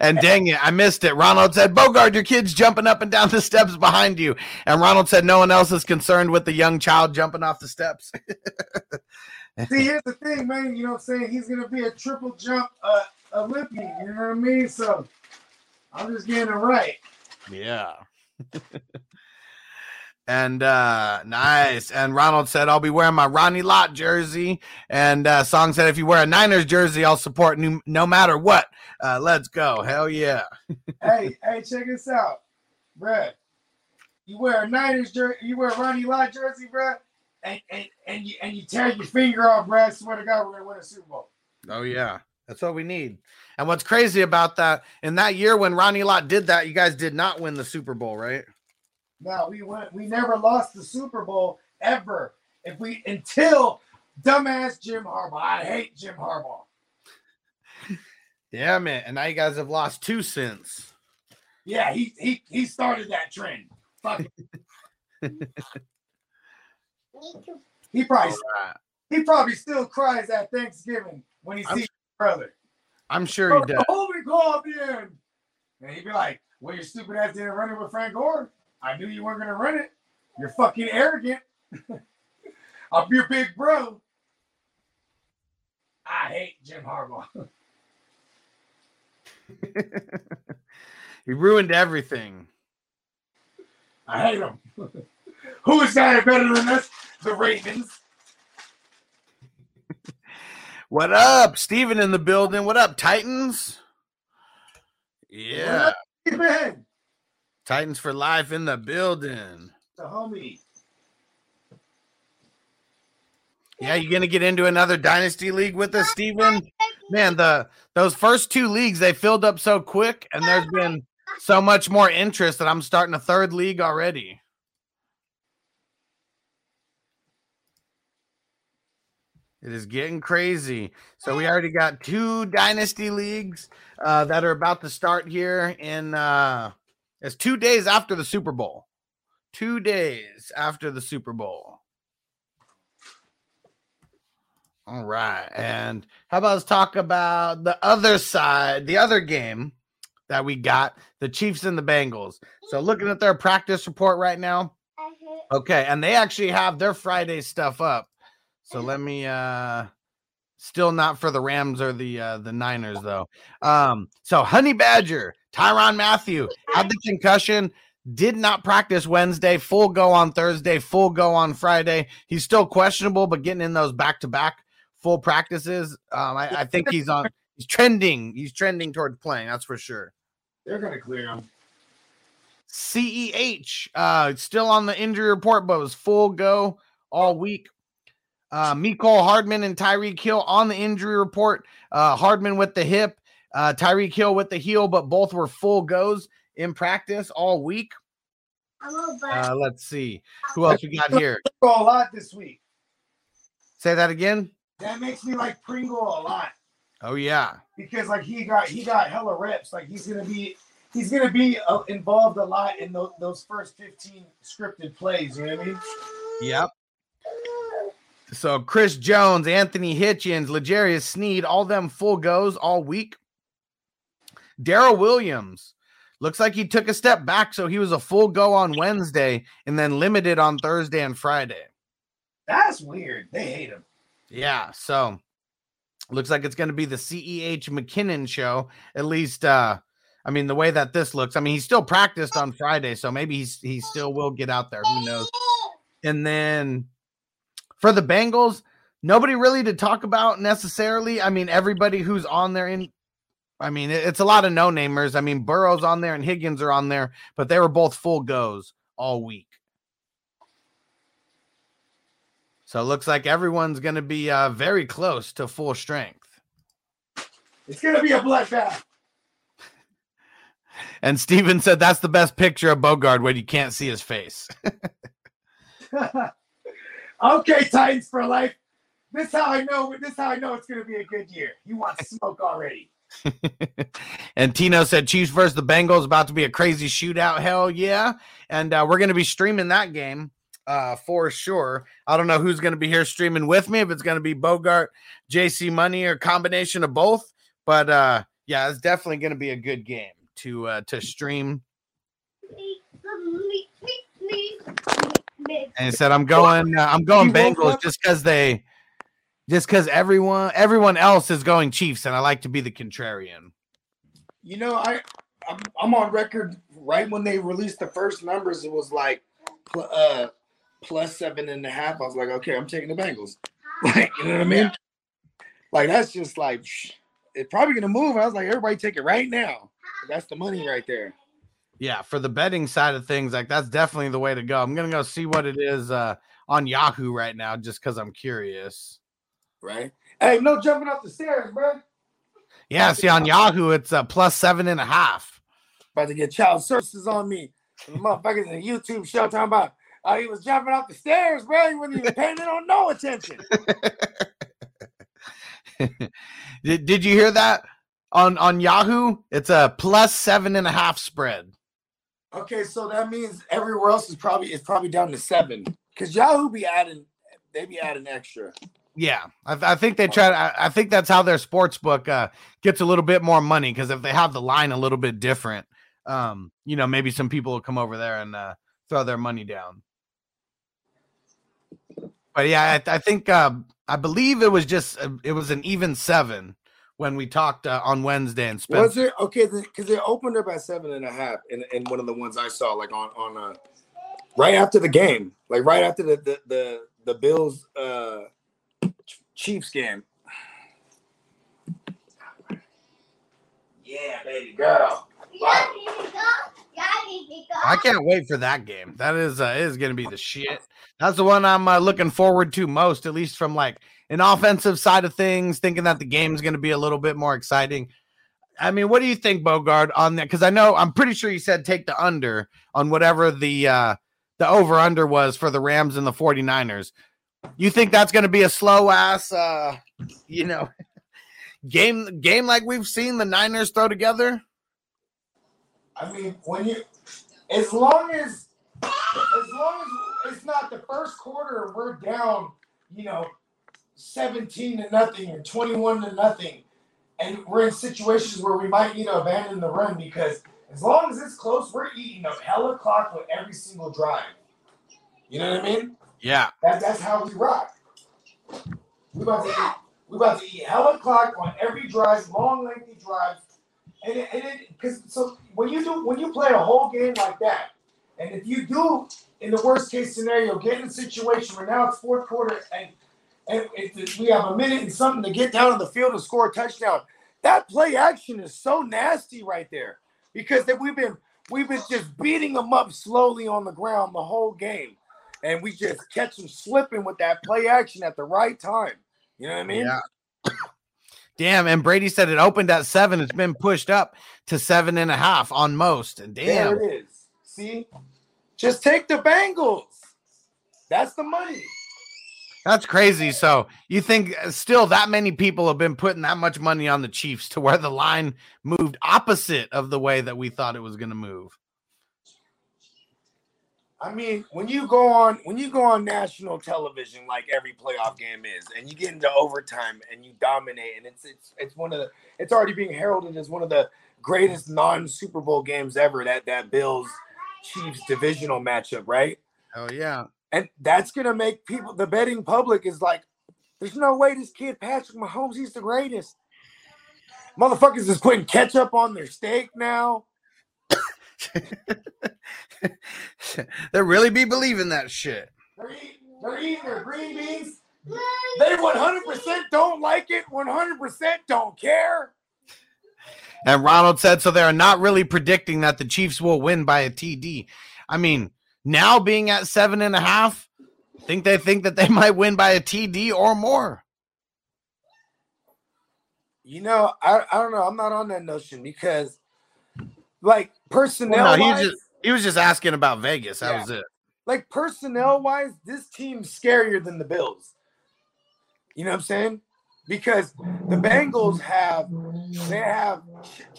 And dang it, I missed it. Ronald said, Bogard, your kid's jumping up and down the steps behind you. And Ronald said, no one else is concerned with the young child jumping off the steps. See, here's the thing, man. You know what I'm saying? He's gonna be a triple jump uh, Olympian. You know what I mean? So I'm just getting it right. Yeah. and uh nice. And Ronald said, I'll be wearing my Ronnie Lott jersey. And uh Song said, if you wear a Niners jersey, I'll support no, no matter what. Uh let's go. Hell yeah. hey, hey, check this out, bruh. You wear a Niners jersey, you wear a Ronnie Lott jersey, bruh, and, and, and you and you tear your finger off, bruh. I swear to God, we're gonna win a Super Bowl. Oh yeah. That's what we need. And what's crazy about that, in that year when Ronnie Lott did that, you guys did not win the Super Bowl, right? No, we went. We never lost the Super Bowl ever. If we until dumbass Jim Harbaugh. I hate Jim Harbaugh. Yeah, man. And now you guys have lost two since. Yeah, he he he started that trend. Fuck. he probably Right. he probably still cries at Thanksgiving when he I'm sees his brother. I'm sure he does. Hold me call in. And he'd be like, Well, your stupid ass didn't run it with Frank Gore. I knew you weren't gonna run it. You're fucking arrogant. I'm your big bro. I hate Jim Harbaugh. he ruined everything. I hate him. Who is that better than us? The Ravens. What up, Steven in the building? What up, Titans? Yeah. Hey, man. Titans for life in the building. The homie. Yeah, you gonna get into another dynasty league with us, Steven? Man, the those first two leagues they filled up so quick, and there's been so much more interest that I'm starting a third league already. It is getting crazy. So we already got two dynasty leagues uh, that are about to start here in uh, it's two days after the Super Bowl. Two days after the Super Bowl. All right. And how about let's talk about the other side, the other game that we got, the Chiefs and the Bengals. So looking at their practice report right now. Okay, and they actually have their Friday stuff up. So let me uh still not for the Rams or the uh the Niners though. Um so Honey Badger, Tyrann Mathieu had the concussion, did not practice Wednesday, full go on Thursday, full go on Friday. He's still questionable, but getting in those back to back full practices. Um I, I think he's on he's trending, he's trending towards playing, that's for sure. They're gonna clear him. CEH, uh, still on the injury report, but was full go all week. Uh, Mecole Hardman and Tyreek Hill on the injury report. Uh, Hardman with the hip, uh, Tyreek Hill with the heel, but both were full goes in practice all week. Uh, let's see who else we got here. Go a lot this week. Say that again. That makes me like Pringle a lot Oh yeah, because like he got he got hella reps. Like he's gonna be he's gonna be uh, involved a lot in those, those first fifteen scripted plays. You know what I mean? yep. So Chris Jones, Anthony Hitchens, L'Jarius Sneed, all them full goes all week. Darrel Williams looks like he took a step back, so he was a full go on Wednesday and then limited on Thursday and Friday. That's weird. They hate him. Yeah, so looks like it's going to be the CEH McKinnon show. At least, uh, I mean, the way that this looks, I mean, he still practiced on Friday, so maybe he's he still will get out there. Who knows? And then for the Bengals, nobody really to talk about necessarily. I mean, everybody who's on there in. I mean, it's a lot of no namers. I mean, Burrow's on there and Higgins are on there, but they were both full goes all week. So it looks like everyone's going to be uh, very close to full strength. It's gonna be a bloodbath. And Steven said that's the best picture of Bogard when you can't see his face. okay, Titans for life. This how I know. This how I know it's gonna be a good year. You want smoke already? and Tino said Chiefs versus the Bengals about to be a crazy shootout. Hell yeah. And uh, we're going to be streaming that game uh, for sure. I don't know who's going to be here streaming with me, if it's going to be Bogard, JC Money, or combination of both. But uh, yeah, it's definitely going to be a good game to uh, to stream. And he said, "I'm going. Uh, I'm going You Bengals just because they, just because everyone everyone else is going Chiefs, and I like to be the contrarian." You know, I I'm, I'm on record. Right when they released the first numbers, it was like pl- uh plus seven and a half. I was like, okay, I'm taking the Bengals. Like, you know what I mean? Like that's just like it's probably gonna move. I was like, everybody take it right now. That's the money right there. Yeah, for the betting side of things, like that's definitely the way to go. I'm gonna go see what it is uh, on Yahoo right now, just because I'm curious. Right? Hey, no jumping up the stairs, bro. Yeah, see on Yahoo, it's uh, plus seven and a half. About to get child services on me. The motherfuckers in the YouTube show talking about oh, he was jumping up the stairs, bro. He wasn't even paying it on no attention. did, did you hear that on on Yahoo? It's a plus seven and a half spread. Okay, so that means everywhere else is probably it's probably down to seven. Cause Yahoo be adding they be adding extra. Yeah, I, I think they try. I, I think that's how their sports book uh, gets a little bit more money because if they have the line a little bit different, um, you know, maybe some people will come over there and uh, throw their money down. But yeah, I, I think uh, I believe it was just uh, it was an even seven when we talked uh, on Wednesday and Spencer. Was it okay? Because they opened up at seven and a half in, in one of the ones I saw, like on on uh right after the game, like right after the the the, the Bills uh Chiefs game. Yeah, baby girl. I can't wait for that game. That is uh, is going to be the shit. That's the one I'm uh, looking forward to most, at least from like an offensive side of things. Thinking that the game's going to be a little bit more exciting. I mean, what do you think, Bogard, on that? Because I know I'm pretty sure you said take the under on whatever the uh, the over under was for the Rams and the 49ers. You think that's going to be a slow ass, uh, you know, game game like we've seen the Niners throw together? I mean, when you, as long as, as long as it's not the first quarter, we're down, you know, seventeen to nothing or twenty-one to nothing, and we're in situations where we might need to abandon the run because as long as it's close, we're eating up hella clock with every single drive. You know what I mean? Yeah. That, that's how we rock. We about to eat, we about to eat hella clock on every drive, long lengthy drives, and it, and it because so when you do when you play a whole game like that, and if you do in the worst case scenario get in a situation where now it's fourth quarter and and it, we have a minute and something to get down on the field and score a touchdown, that play action is so nasty right there because that we've been we've been just beating them up slowly on the ground the whole game, and we just catch them slipping with that play action at the right time. You know what I mean? Yeah. Damn, and Brady said it opened at seven. It's been pushed up to seven and a half on most. And damn, There it is. See, just take the Bengals. That's the money. That's crazy. So you think uh, still that many people have been putting that much money on the Chiefs to where the line moved opposite of the way that we thought it was going to move? I mean, when you go on when you go on national television like every playoff game is, and you get into overtime and you dominate, and it's it's it's one of the it's already being heralded as one of the greatest non Super Bowl games ever. That that Bills Chiefs divisional matchup, right? Oh yeah. And that's gonna make people the betting public is like, there's no way this kid Patrick Mahomes, he's the greatest. Motherfuckers is putting ketchup on their steak now. they really be believing that shit. They're eating, they're eating their green beans. They 100% don't like it, 100% don't care. And Ronald said, so they're not really predicting that the Chiefs will win by a TD. I mean, now being at seven and a half, I think they think that they might win by a TD or more. You know, I, I don't know. I'm not on that notion because, like, personnel Well, no, he, wise, was just, he was just asking about Vegas. That Yeah. was it. like personnel wise, this team's scarier than the Bills. You know what I'm saying? Because the Bengals have they have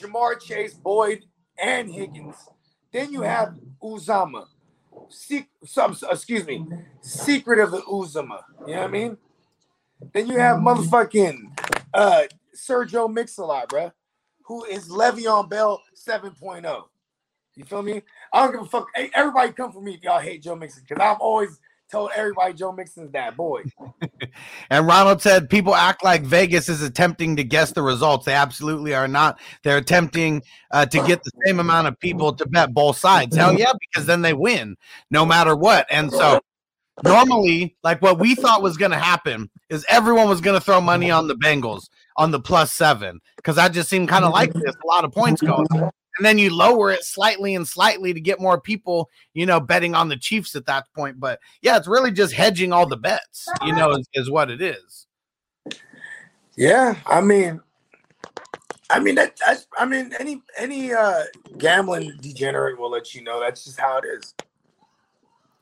Ja'Marr Chase, Boyd, and Higgins. Then you have Uzomah. Se- some, excuse me, secret of the Uzomah. You know what I mean? Then you have motherfucking uh Sergio Mix-a-Lot, bruh, who is Le'Veon Bell 7.0. You feel me? I don't give a fuck. Hey, everybody come for me if y'all hate Joe Mixon because I'm always told everybody Joe Mixon's that boy. And Ronald said people act like Vegas is attempting to guess the results. They absolutely are not. They're attempting uh, to get the same amount of people to bet both sides. Hell yeah, because then they win no matter what. And so normally, like what we thought was going to happen is everyone was going to throw money on the Bengals on the plus seven because that just seemed kind of like this. A lot of points going. And then you lower it slightly and slightly to get more people, you know, betting on the Chiefs at that point. But yeah, it's really just hedging all the bets, you know, is, is what it is. Yeah, I mean, I mean that. That's, I mean, any any uh gambling degenerate will let you know that's just how it is.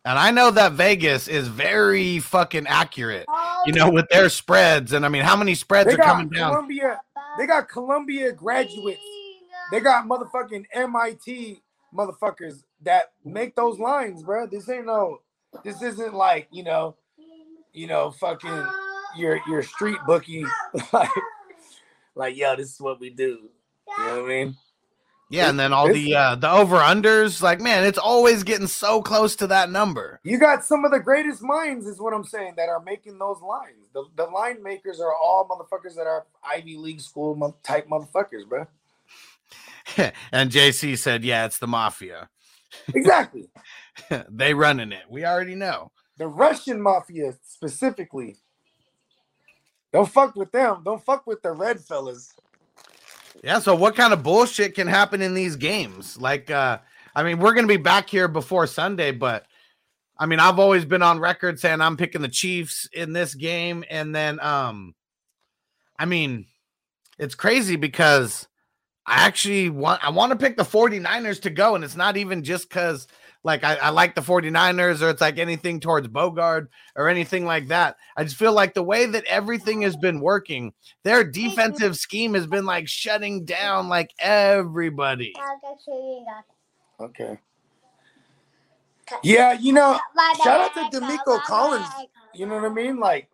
And I know that Vegas is very fucking accurate, you know, with their spreads. And I mean, how many spreads They are coming down? Columbia. They got Columbia graduates. They got motherfucking MIT motherfuckers that make those lines, bro. This ain't no. This isn't like you know, you know, fucking your your street bookie, like, like yo, this is what we do. You know what I mean? Yeah, and then all the uh the over unders, like man, it's always getting so close to that number. You got some of the greatest minds, is what I'm saying, that are making those lines. The, the line makers are all motherfuckers that are Ivy League school type motherfuckers, bro. and JC said, "Yeah, it's the mafia. Exactly. they running it. We already know." the Russian mafia specifically. Don't fuck with them. Don't fuck with the red fellas. Yeah, so what kind of bullshit can happen in these games? Like uh I mean, we're gonna be back here before Sunday, but I mean, I've always been on record saying I'm picking the Chiefs in this game, and then um, I mean, it's crazy because I actually want I want to pick the 49ers to go, and it's not even just because like I, I like the 49ers or it's like anything towards Bogard or anything like that. I just feel like the way that everything has been working, their defensive scheme has been like shutting down like everybody. Okay. Yeah, you know, shout out to DeMeco Collins. You know what I mean? Like,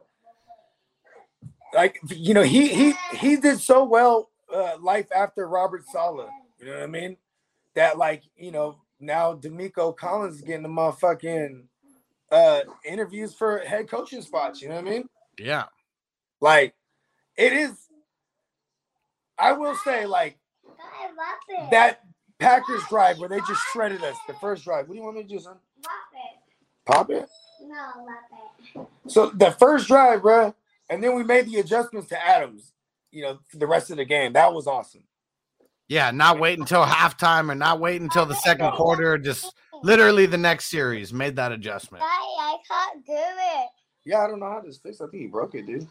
like you know, he he he did so well uh, life after Robert Saleh. You know what I mean? That like you know now DeMeco Collins is getting the motherfucking uh interviews for head coaching spots. You know what I mean? Yeah. Like it is. I will say like that Packers drive where they just shredded us. The first drive. What do you want me to do, son? Pop it. Pop it. No, love it. So the first drive, bro, and then we made the adjustments to Adams. You know, the rest of the game. That was awesome. Yeah, not wait until halftime or not wait until the second quarter. Just literally the next series made that adjustment. I can't do it. Yeah, I don't know how this fix. I think he broke it, dude.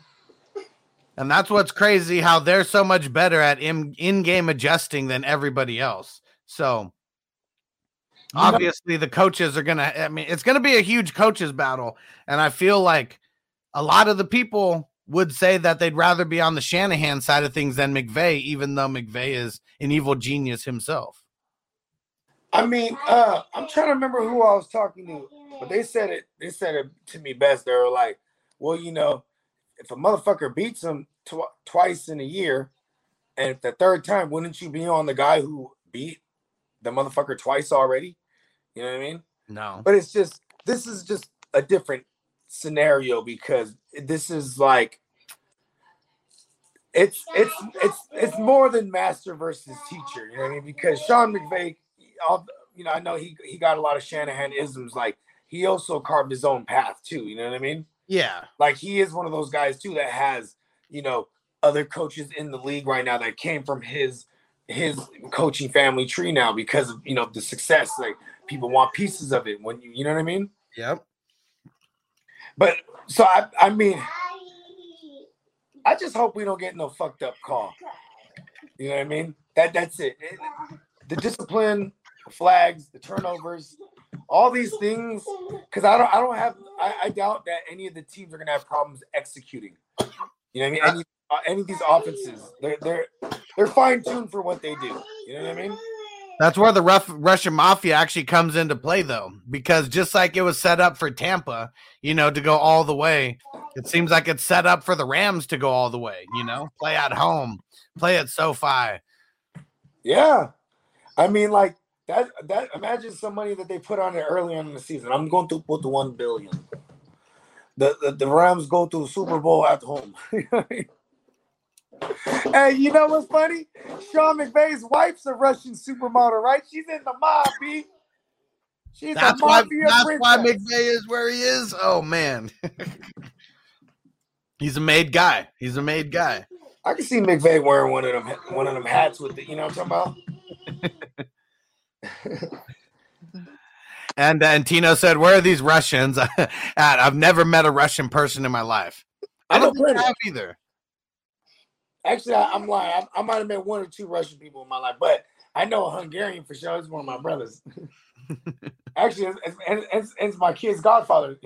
And that's what's crazy how they're so much better at in, in-game adjusting than everybody else. So obviously the coaches are going to I mean it's going to be a huge coaches battle and I feel like a lot of the people would say that they'd rather be on the Shanahan side of things than McVay even though McVay is an evil genius himself. I mean, uh, I'm trying to remember who I was talking to, but they said it. They said it to me best. They were like, "Well, you know, if a motherfucker beats him tw- twice in a year, and if the third time, wouldn't you be on the guy who beat the motherfucker twice already? You know what I mean? No. But it's just this is just a different scenario because this is like it's it's it's it's more than master versus teacher. You know what I mean? Because Sean McVay, all, you know, I know he he got a lot of Shanahan isms. Like he also carved his own path too. You know what I mean? Yeah. Like he is one of those guys too that has you know other coaches in the league right now that came from his his coaching family tree now because of you know the success. Like people want pieces of it when you you know what I mean. Yep. But so I I mean I just hope we don't get no fucked up call. You know what I mean? That that's it. The discipline, flags, the turnovers, all these things. Because I don't I don't have I, I doubt that any of the teams are gonna have problems executing. You know what I mean? Any, any of these offenses, they're they're they're fine tuned for what they do. You know what I mean? That's where the rough Russian mafia actually comes into play, though, because just like it was set up for Tampa, you know, to go all the way, it seems like it's set up for the Rams to go all the way. You know, play at home, play at SoFi. Yeah. I mean, like that. That imagine some money that they put on it early on in the season. I'm going to put one billion. The the, the Rams go to the Super Bowl at home. hey, you know what's funny? Sean McVay's wife's a Russian supermodel, right? She's in the mob, B. She's That's a why. mafia That's why princess. McVay is where he is. Oh man, he's a made guy. He's a made guy. I can see McVay wearing one of them one of them hats with the, you know what I'm talking about? And uh, and Tino said, "Where are these Russians?" at? I've never met a Russian person in my life. I I don't think I have either. Actually, I, I'm lying. I, I might have met one or two Russian people in my life, but I know a Hungarian for sure. He's one of my brothers. Actually, it's, it's, it's, it's my kid's godfather.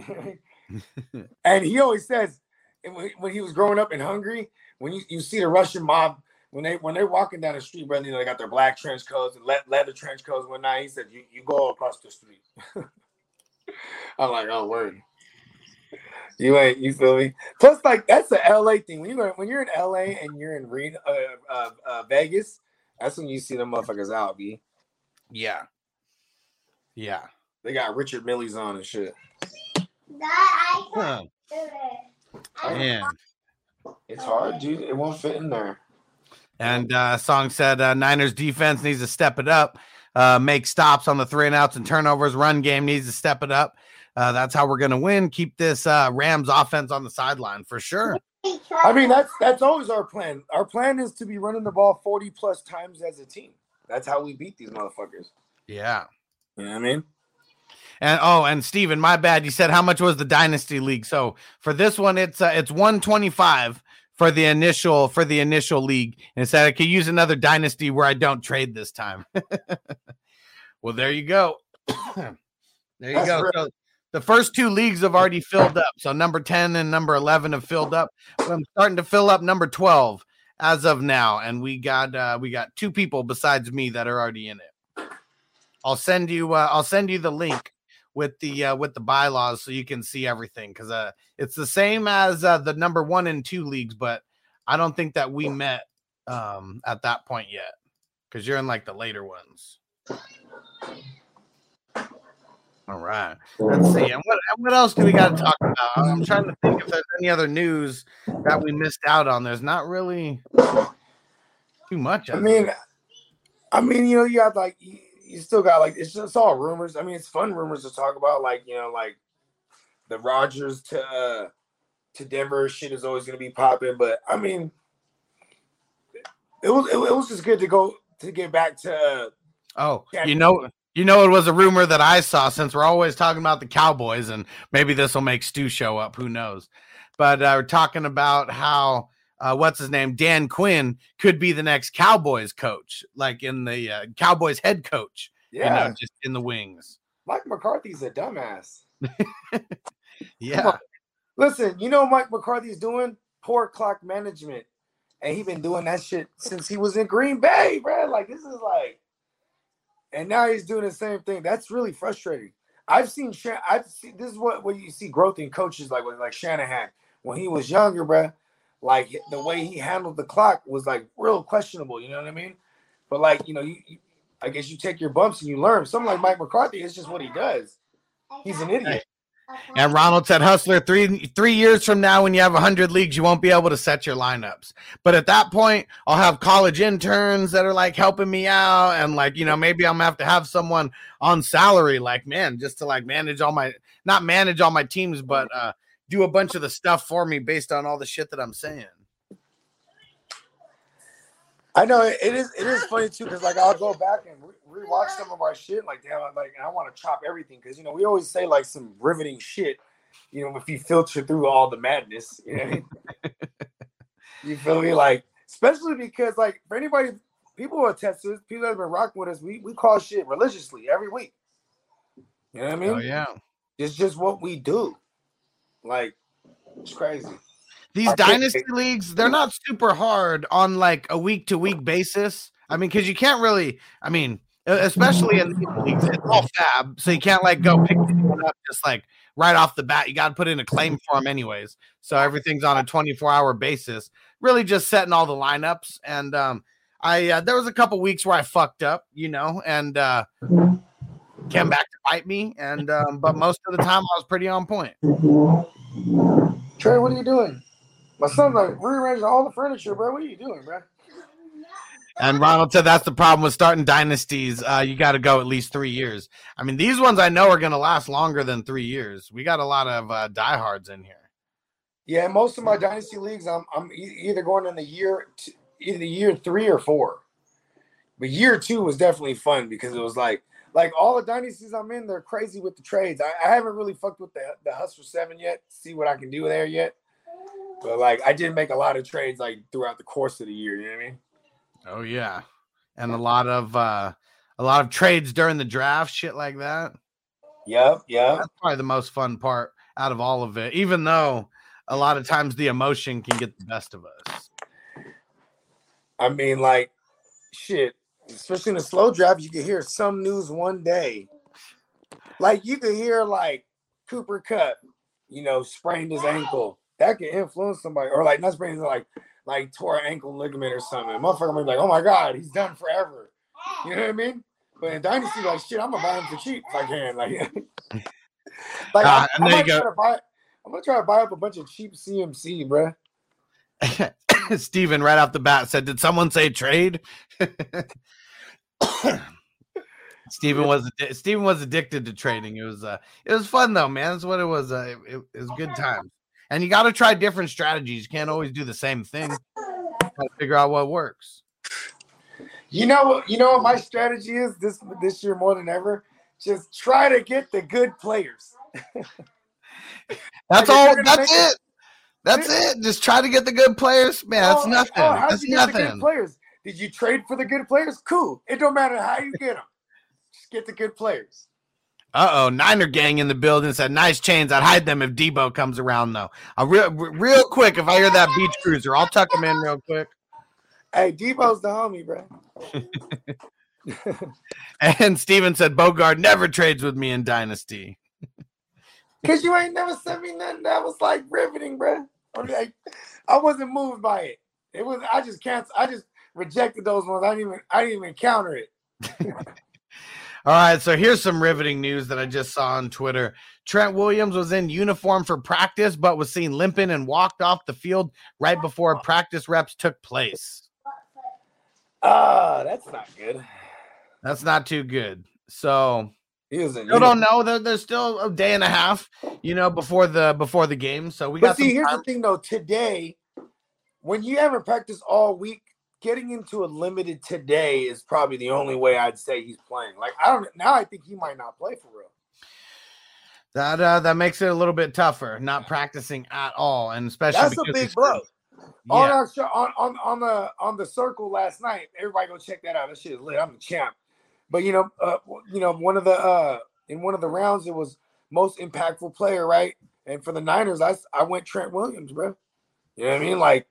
and he always says, when, when he was growing up in Hungary, when you, you see the Russian mob, when they when they're walking down the street, brother, you know, they got their black trench coats and le- leather trench coats and whatnot. He said, you, you go across the street. I'm like, oh, word. You ain't, you feel me? Plus, like that's the LA thing. When you're when you're in LA and you're in Reno, uh, uh, uh, Vegas, that's when you see them motherfuckers out. B. Yeah, yeah. They got Richard Mille's on and shit. Huh. Man. It's hard, dude. It won't fit in there. And uh, Song said uh, Niners defense needs to step it up, uh, make stops on the three and outs and turnovers. Run game needs to step it up. Uh, that's how we're going to win. Keep this uh, Rams offense on the sideline for sure. I mean, that's that's always our plan. Our plan is to be running the ball 40 plus times as a team. That's how we beat these motherfuckers. Yeah. You know what I mean? And oh, and Steven, my bad. You said how much was the Dynasty League? So for this one, it's uh, it's 125 for the initial for the initial league. And it said I could use another dynasty where I don't trade this time. well, there you go. there you That's go. real. So the first two leagues have already filled up. So number 10 and number 11 have filled up. But I'm starting to fill up number 12 as of now. And we got uh we got two people besides me that are already in it. I'll send you uh I'll send you the link with the uh with the bylaws so you can see everything because uh it's the same as uh the number one and two leagues, but I don't think that we met um at that point yet because you're in like the later ones. All right. Let's see. And what, and what else do we got to talk about? I'm trying to think if there's any other news that we missed out on. There's not really too much. I mean, I mean, you know, you got like you, you still got like it's just all rumors. I mean, it's fun rumors to talk about, like you know, like the Rodgers to uh, to Denver shit is always gonna be popping. But I mean, it was it, it was just good to go to get back to uh, Oh, you know, you know, it was a rumor that I saw since we're always talking about the Cowboys, and maybe this will make Stu show up. Who knows? But uh, we're talking about how uh, what's his name, Dan Quinn, could be the next Cowboys coach, like in the uh, Cowboys head coach. yeah. you know, just in the wings. Mike McCarthy's a dumbass. Yeah, Listen, you know what Mike McCarthy's doing poor clock management, and he been doing that shit since he was in Green Bay, bro. Like this is like, and now he's doing the same thing. That's really frustrating. I've seen, I've seen this is what when you see growth in coaches like like Shanahan when he was younger, bro. Like the way he handled the clock was like real questionable. You know what I mean? But like you know, you, you I guess you take your bumps and you learn. Something like Mike McCarthy, it's just what he does. He's an idiot. And Ronald said, "Hustler, three three years from now, when you have hundred leagues, you won't be able to set your lineups. But at that point, I'll have college interns that are like helping me out, and like you know, maybe I'm gonna have to have someone on salary, like man, just to like manage all my not manage all my teams, but uh do a bunch of the stuff for me based on all the shit that I'm saying. I know it it is. It is funny too because like I'll go back and re- rewatch some of our shit. Like damn, I'm like and I want to chop everything because you know we always say like some riveting shit. You know if you filter through all the madness, you know. I mean? you feel me? Like especially because like for anybody, people who attest to this, people that have been rocking with us, we we call shit religiously every week. You know what I mean? Oh yeah, It's just what we do. Like it's crazy. these I think dynasty leagues, they're not super hard on like a week to week basis. I mean, because you can't really, I mean, especially in these leagues, it's all fab, so you can't like go pick anyone up just like right off the bat. You got to put in a claim form anyways, so everything's on a 24 hour basis. Really, just setting all the lineups. And um, I uh, there was a couple weeks where I fucked up, you know, and uh, came back to bite me. And um, but most of the time, I was pretty on point. Trey, what are you doing? My son's like rearranging all the furniture, bro. What are you doing, bro? And Ronald said that's the problem with starting dynasties. Uh, you got to go at least three years. I mean, these ones I know are going to last longer than three years. We got a lot of uh, diehards in here. Yeah, most of my dynasty leagues, I'm I'm either going in the year t- either year three or four. But year two was definitely fun because it was like like all the dynasties I'm in, they're crazy with the trades. I, I haven't really fucked with the the Hustler Seven yet. See what I can do there yet. But like I did make a lot of trades like throughout the course of the year. You know what I mean? Oh yeah, and a lot of uh, a lot of trades during the draft, shit like that. Yep, yep. That's probably the most fun part out of all of it. Even though a lot of times the emotion can get the best of us. I mean, like, shit, especially in a slow draft, you can hear some news one day. Like, you can hear, like, Cooper Kupp, you know, sprained his ankle. That can influence somebody. Or, like, not sprained, like, like tore an ankle ligament or something. Motherfucker might be like, oh my God, he's done forever. You know what I mean? But in Dynasty, like, shit, I'm to buy him for cheap if I can. Like, like Ah, I, and I there you might go. try to buy, I'm to try to buy up a bunch of cheap CMC, bruh. Steven right off the bat said, Did someone say trade? Steven was Steven was addicted to trading. It was uh it was fun though, man. That's what it was. Uh, it, it was good time. And you got to try different strategies. You can't always do the same thing. Figure out what works. You know what? You know what my strategy is this this year more than ever Just try to get the good players. That's all. That's it- it. That's it. Just try to get the good players, man. That's Oh, oh nothing. oh, how'd that's you get the good nothing. players? Did you trade for the good players? Cool. It don't matter how you get them. Just get the good players. Uh oh, Niner gang in the building said, "Nice chains. I'd hide them if Deebo comes around, though." Uh, real, real quick, if I hear that beach cruiser, I'll tuck them in real quick. Hey, Deebo's the homie, bro. And Steven said, "Bogard never trades with me in Dynasty." Cause you ain't never sent me nothing that was like riveting, bro. I'm like, I wasn't moved by it. It was I just can't I just rejected those ones. I didn't even I didn't even counter it. All right, so here's some riveting news that I just saw on Twitter. Trent Williams was in uniform for practice, but was seen limping and walked off the field right before practice reps took place. Ah, that's not good. That's not too good. So He in still don't know. There, there's still a day and a half, you know, before the before the game. So we But got see, some here's time. the thing though. Today, when you haven't practiced all week, getting into a limited today is probably the only way I'd say he's playing. Like I don't now I think he might not play for real. That uh, that makes it a little bit tougher, not practicing at all, and especially That's a big blow. On Yeah, our show on, on on the on the circle last night, everybody go check that out. That shit is lit. I'm the champ. But you know, uh, you know, one of the uh in one of the rounds, it was most impactful player, right? And for the Niners, I I went Trent Williams, bro. You know what I mean? Like,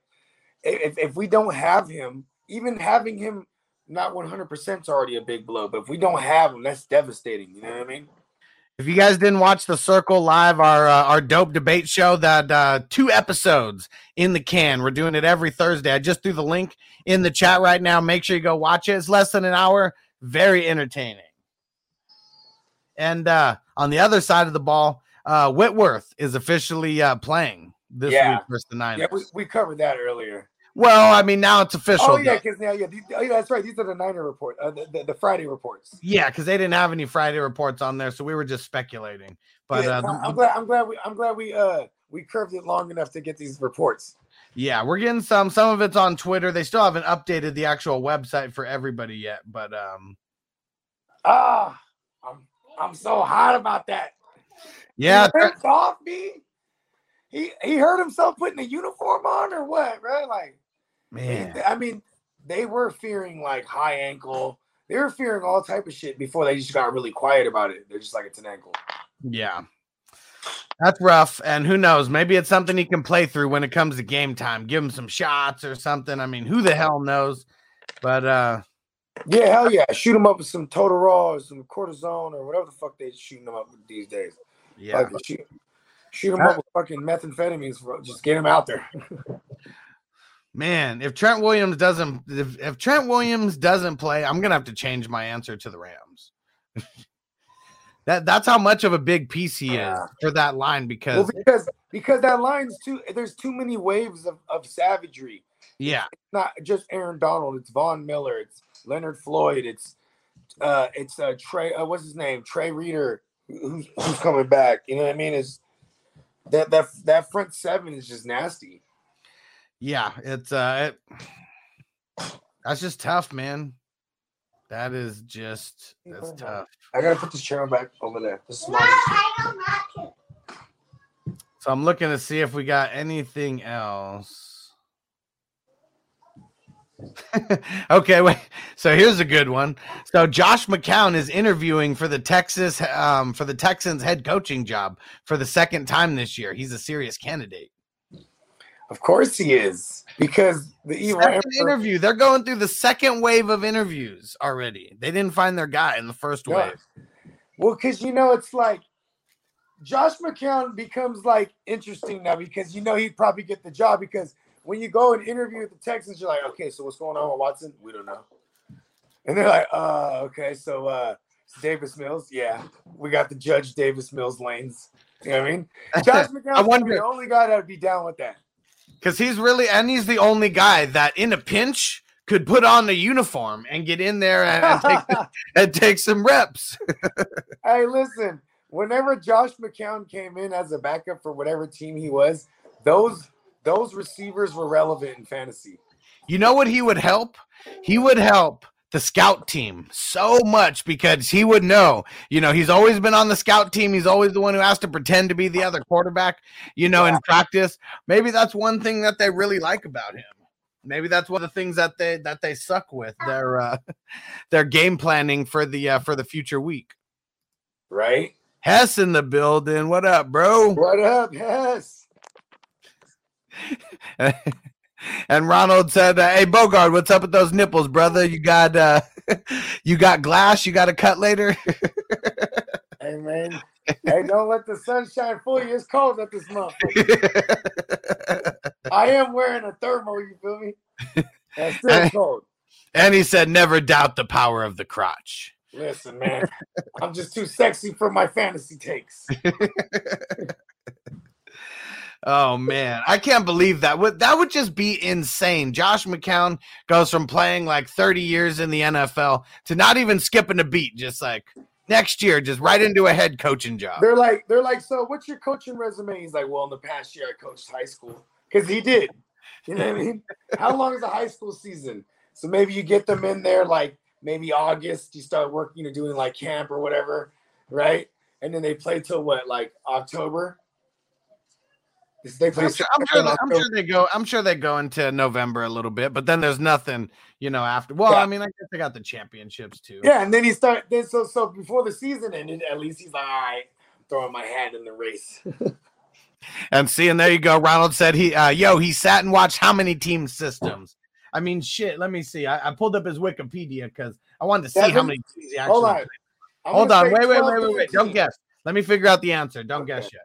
if if we don't have him, even having him not 100 percent is already a big blow. But if we don't have him, that's devastating. You know what I mean? If you guys didn't watch the Circle Live, our uh, our dope debate show, that uh, two episodes in the can. We're doing it every Thursday. I just threw the link in the chat right now. Make sure you go watch it. It's less than an hour. Very entertaining. And uh, on the other side of the ball, uh, Whitworth is officially uh, playing this Yeah. week versus the Niners. Yeah, we, we covered that earlier. well, I mean, now it's official. Oh yeah, because now yeah, these, oh, yeah, that's right. These are the Niner report, uh, the, the, the Friday reports. Yeah, because they didn't have any Friday reports on there, so we were just speculating. But Yeah, uh, I'm glad. I'm glad we. I'm glad we. Uh, we curved it long enough to get these reports. Yeah, we're getting some. Some of it's on Twitter. They still haven't updated the actual website for everybody yet, but um, Ah, I'm. I'm so hot about that. yeah, off me. He he hurt himself putting a uniform on or what, right? Like, man, I mean, they were fearing like high ankle. They were fearing all type of shit before they just got really quiet about it. They're just like it's an ankle. yeah, that's rough. And who knows? Maybe it's something he can play through when it comes to game time. Give him some shots or something. I mean, who the hell knows? But uh, Yeah, hell yeah. Shoot him up with some Toradol or some cortisone or whatever the fuck they're shooting them up with these days. yeah, Fucking shoot, shoot him up with fucking methamphetamines. For, just get him out there. man. If Trent Williams doesn't, if, if Trent Williams doesn't play, I'm gonna have to change my answer to the Rams. that that's how much of a big piece he is Yeah. for that line because well, because because that line's too. There's too many waves of, of savagery. yeah, it's Not just Aaron Donald. It's Von Miller. It's Leonard Floyd. It's uh, it's uh, Trey. Uh, what's his name? Trey Reader. Who's who's coming back? You know what I mean? Is that that that front seven is just nasty. Yeah, it's uh it, that's just tough, man. That is just that's tough. I gotta put this chair back over there. This is No. I don't want to. So I'm looking to see if we got anything else. okay, wait. So here's a good one. So Josh McCown is interviewing for the Texas um for the Texans head coaching job for the second time this year. He's a serious candidate. Of course he is because the evil Second emperor- interview. They're going through the second wave of interviews already. They didn't find their guy in the first Yeah. wave. Well, because you know, it's like Josh McCown becomes like interesting now because you know he'd probably get the job because when you go and interview with the Texans, you're like, okay, so what's going on with Watson? We don't know. And they're like, uh, okay, so uh Davis Mills, yeah, we got the Judge Davis Mills lanes. You know what I mean? Josh McCown's wonder- the only guy that would be down with that. Because he's really, and he's the only guy that in a pinch could put on the uniform and get in there and, and take, and take some reps. Hey, listen. Whenever Josh McCown came in as a backup for whatever team he was, those those receivers were relevant in fantasy. You know what he would help? He would help the scout team so much because he would know, you know, he's always been on the scout team. He's always the one who has to pretend to be the other quarterback, you know, in practice. Maybe that's one thing that they really like about him. Maybe that's one of the things that they that they suck with their uh their game planning for the uh for the future week. Right? Hess in the building. What up, bro? What up? Yes. and Ronald said, "Hey Bogard, what's up with those nipples, brother? You got uh you got glass? You got a cut later?" Hey man. hey, don't let the sunshine fool you. It's cold at this month. I am wearing a thermal, you feel me? That's still cold. and he said, "Never doubt the power of the crotch." Listen, man. I'm just too sexy for my fantasy takes. Oh man, I can't believe that. Would that would just be insane. Josh McCown goes from playing like 30 years in the NFL to not even skipping a beat, just like next year, just right into a head coaching job. They're like, they're like, so what's your coaching resume? He's like, well, in the past year I coached high school because he did. You know what I mean? How long is the high school season? So maybe you get them in there like maybe August. You start working, you know, doing like camp or whatever, right? And then they play till what, like October? They play I'm sure, I'm, sure, I'm sure they go. I'm sure they go into November a little bit, but then there's nothing, you know. After well, Yeah. I mean, I guess they got the championships too. Yeah, and then he start then so so before the season ended, at least he's like, all right, throwing my hand in the race. And see, and there you go. Ronald said he, uh, yo, he sat and watched how many team systems. I mean, shit. Let me see. I, I pulled up his Wikipedia because I wanted to see how many teams he actually. Hold on. played. Hold on. Wait, wait, wait, wait, wait. Don't guess. Let me figure out the answer. Don't guess yet.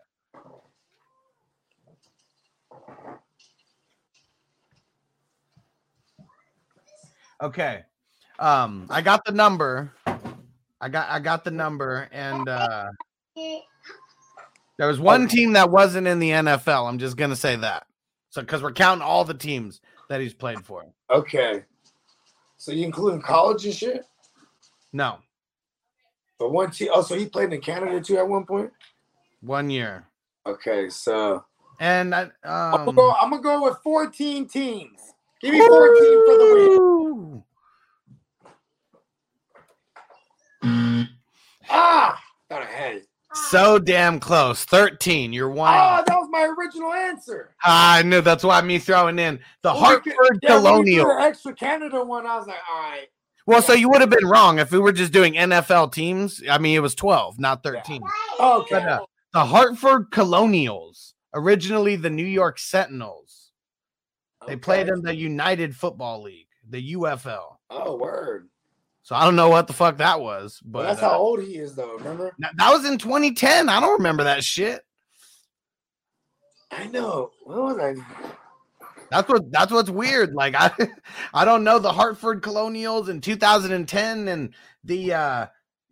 Okay. Um, I got the number. I got I got the number, and uh there was one team that wasn't in the NFL. I'm just gonna say that. So because we're counting all the teams that he's played for. Okay. So you including college and shit? No, But one team oh, so he played in Canada too at one point? one year. Okay, so And I I'm, um gonna go, I'm gonna go with 14 teams. Give me 14 for the win. Ah, thought I had it. so damn close. 13. You're one. Off. that was my original answer. I knew that's why me throwing in the Well, Hartford could- yeah, when you threw Colonial. the extra Canada one. I was like, all right. Well, so you would have been wrong if we were just doing NFL teams. I mean, it was 12, not 13. Okay. But, uh, the Hartford Colonials, originally the New York Sentinels, they played in the United Football League, the UFL. Oh, word. So I don't know what the fuck that was, but But that's uh, how old he is, though. Remember? that that was in 2010. I don't remember that shit. I know. What was I? That's what that's what's weird. Like I I don't know the Hartford Colonials in 2010 and the uh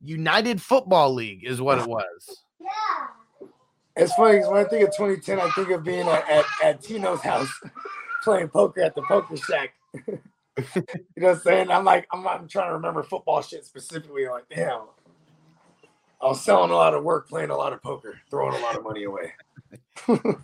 United Football League is what it was. Yeah. It's funny because when I think of 2010, I think of being at, at, at Tino's house playing poker at the poker shack. you know what I'm saying? I'm like, I'm, I'm trying to remember football shit specifically. I'm like, damn. I was selling a lot of work, playing a lot of poker, throwing a lot of money away.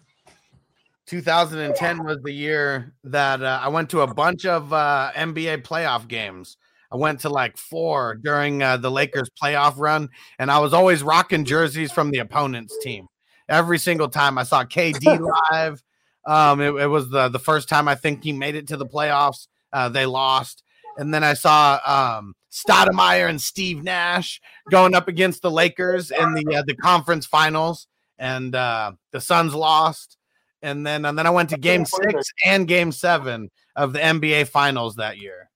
2010 was the year that uh, I went to a bunch of uh, NBA playoff games. I went to like four during uh, the Lakers playoff run, and I was always rocking jerseys from the opponent's team. Every single time I saw KD live, um, it, it was the, the first time I think he made it to the playoffs. Uh, they lost. And then I saw um, Stoudemire and Steve Nash going up against the Lakers in the uh, the conference finals, and uh, the Suns lost. And then and then I went to Game Six and Game Seven of the NBA Finals that year,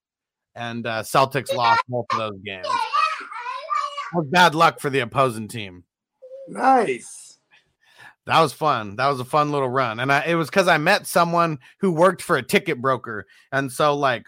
and uh, Celtics lost both of those games. Bad luck for the opposing team. Nice. That was fun. That was a fun little run, and I, it was because I met someone who worked for a ticket broker, and so like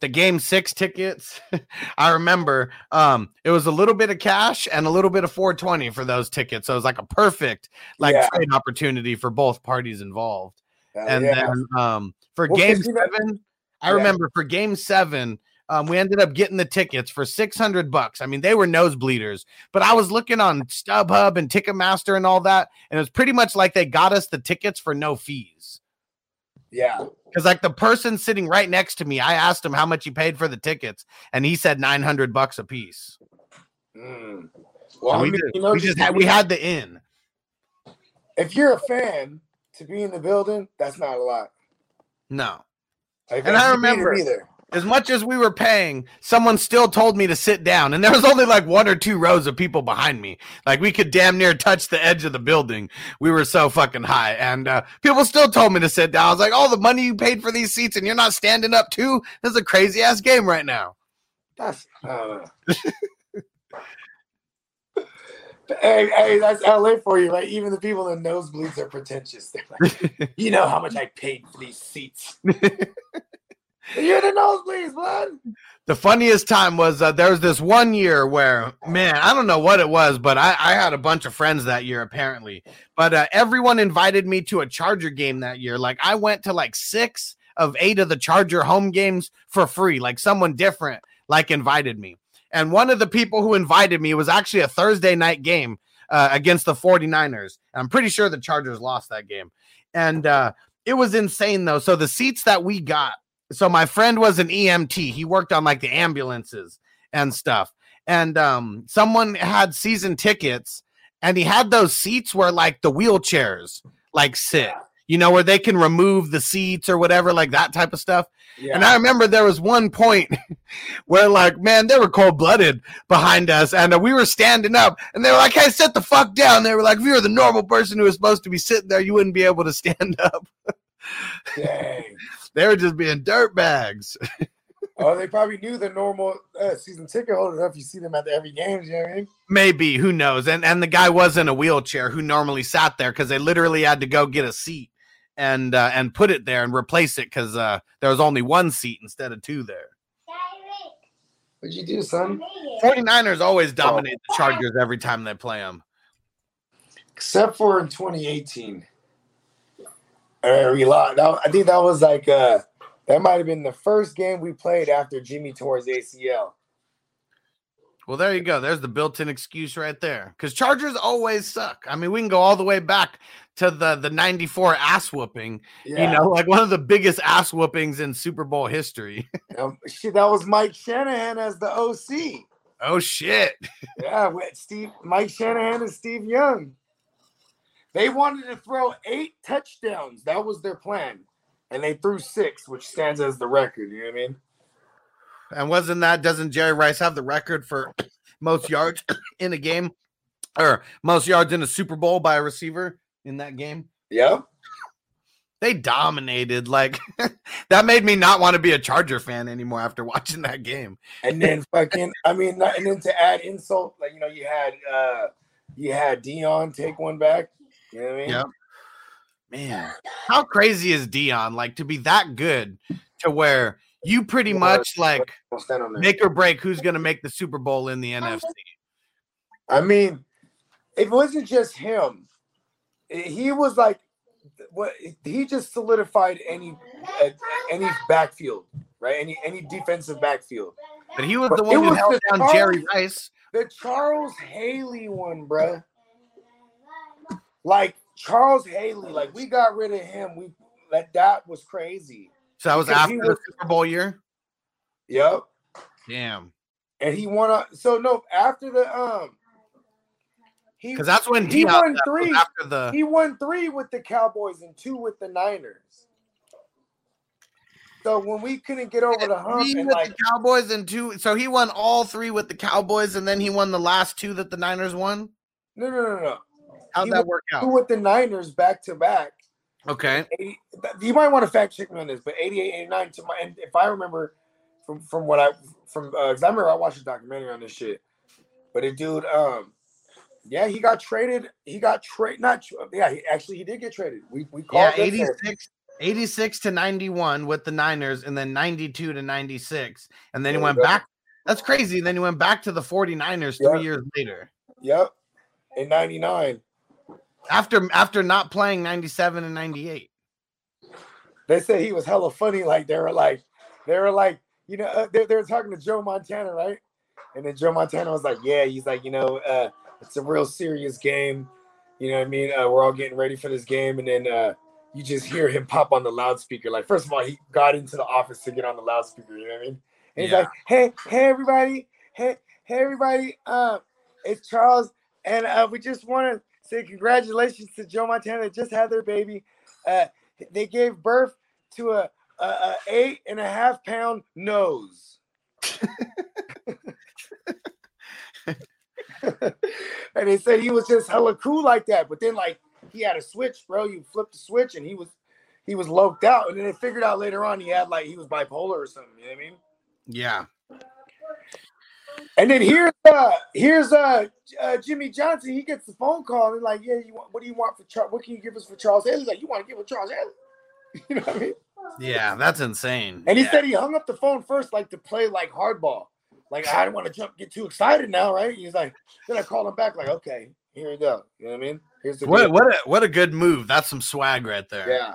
the game six tickets, I remember um it was a little bit of cash and a little bit of 420 for those tickets. So it was like a perfect like Yeah. trade opportunity for both parties involved. Hell And yeah. then um for Well, game 'cause you know- seven, I Yeah. remember for game seven, um, we ended up getting the tickets for 600 bucks. I mean, they were nosebleeders, but I was looking on StubHub and Ticketmaster and all that, and it was pretty much like they got us the tickets for no fees. Yeah. Because like the person sitting right next to me, I asked him how much he paid for the tickets, and he said nine hundred bucks a piece. Mm. Well, I we, mean, just, you know, we just had we had the in. if you're a fan to be in the building, that's not a lot. No, Like, And I remember- either. As much as we were paying, someone still told me to sit down, and there was only like one or two rows of people behind me. Like we could damn near touch the edge of the building. We were so fucking high, and uh, people still told me to sit down. I was like, "All the money you paid for these seats, and you're not standing up too? This is a crazy ass game right now." That's uh, hey, hey, that's LA for you, right? Even the people in nosebleeds are pretentious. They're like, you know how much I paid for these seats. You're the nosebleeds, bud. The funniest time was uh, there was this one year where, man, I don't know what it was, but I, I had a bunch of friends that year apparently. But uh, everyone invited me to a Charger game that year. Like I went to like six of eight of the Charger home games for free. Like someone different like invited me. And one of the people who invited me was actually a Thursday night game uh, against the 49ers. And I'm pretty sure the Chargers lost that game. And uh, it was insane though. So the seats that we got so my friend was an EMT. He worked on like the ambulances and stuff. And um someone had season tickets and he had those seats where like the wheelchairs like sit. You know where they can remove the seats or whatever like that type of stuff. Yeah. And I remember there was one point where, like, man, they were cold blooded behind us, and uh, we were standing up, and they were like, "Hey, sit the fuck down." They were like, "If you were the normal person who was supposed to be sitting there, you wouldn't be able to stand up." Dang. They were just being dirt bags. Oh, they probably knew the normal uh, season ticket holder if you see them at the every game. You know what I mean? Maybe who knows? And and the guy was in a wheelchair who normally sat there because they literally had to go get a seat and uh, and put it there and replace it because uh, there was only one seat instead of two there. What'd you do, son? 49ers always dominate the Chargers every time they play them. Except for in 2018. Uh, we lost. I think that was like uh, that might have been the first game we played after Jimmy tore his ACL. Well, there you go. There's the built-in excuse right there. Because Chargers always suck. I mean, we can go all the way back to the the '94 ass whooping. Yeah. You know, like one of the biggest ass whoopings in Super Bowl history. Um, shit, that was Mike Shanahan as the OC. oh shit! Yeah, with Steve, Mike Shanahan and Steve Young. They wanted to throw eight touchdowns. That was their plan, and they threw six, which stands as the record. You know what I mean? And wasn't that? Doesn't Jerry Rice have the record for most yards in a game, or most yards in a Super Bowl by a receiver in that game? Yep. They dominated. Like that made me not want to be a Charger fan anymore after watching that game. And then fucking, I mean, and then to add insult, like you know, you had uh you had Deion take one back. You know what I mean? Yep. Man, how crazy is Deion? Like to be that good to where you pretty Yeah, much like make or break who's going to make the Super Bowl in the NFC. I mean, it wasn't just him. He was like, what he just solidified any uh, any backfield, right? Any any defensive backfield. But he was the it one who held down Chargers- Jerry Rice. The Charles Haley one, bruh. Like Charles Haley, like we got rid of him. We like that was crazy. So that was Because after he the Super Bowl year. Yep. Damn, And he won a so no after the um he because that's when he Deion won three. after the. He won three with the Cowboys and two with the Niners. So when we couldn't get over the hump and with like the Cowboys and two. So he won all three with the Cowboys, and then he won the last two that the Niners won. no no no no How'd that work out? with the Niners back to back. Okay. 80, you might want to fact check me on this, but 88, 89 to my and if I remember from from what I from uh 'cause I remember I watched a documentary on this shit. But the dude, um, yeah, he got traded. He got traded. Not yeah, he actually he did get traded. We we Yeah, called there. 86, 86 to 91 with the Niners, and then 92 to 96. And then There he went back. That's crazy. And Then he went back to the 49ers three years later. Yep, in '99. After after not playing 97 and 98. They said he was hella funny. Like they were like, they were like, you know, uh, they, they were talking to Joe Montana, right? And then Joe Montana was like, yeah, he's like, you know, uh, it's a real serious game. You know what I mean? Uh, we're all getting ready for this game. And then uh, you just hear him pop on the loudspeaker. Like, first of all, he got into the office to get on the loudspeaker. You know what I mean? And he's Yeah. like, "Hey, hey, everybody, hey, hey, everybody, um, it's Charles, and uh, we just want to say congratulations to Joe Montana. Just had their baby. Uh, they gave birth to a, a, a eight and a half pound nose." and they said he was just hella cool like that. But then like he had a switch, bro. You flipped the switch and he was he was loked out. And then they figured out later on he had like he was bipolar or something. You know what I mean? Yeah. And then here's uh here's uh, uh Jimmy Johnson. He gets the phone call and like, yeah, you want what do you want for Charles? What can you give us for Charles Haley? He's like, you want to give us Charles Haley? You know what I mean? Yeah, that's insane. And he Yeah. said he hung up the phone first, like to play like hardball. Like I don't want to jump, get too excited now, right? He's like, then I called him back, like, okay, here we go. You know what I mean? Here's the what deal. what a, what a good move. That's some swag right there. Yeah.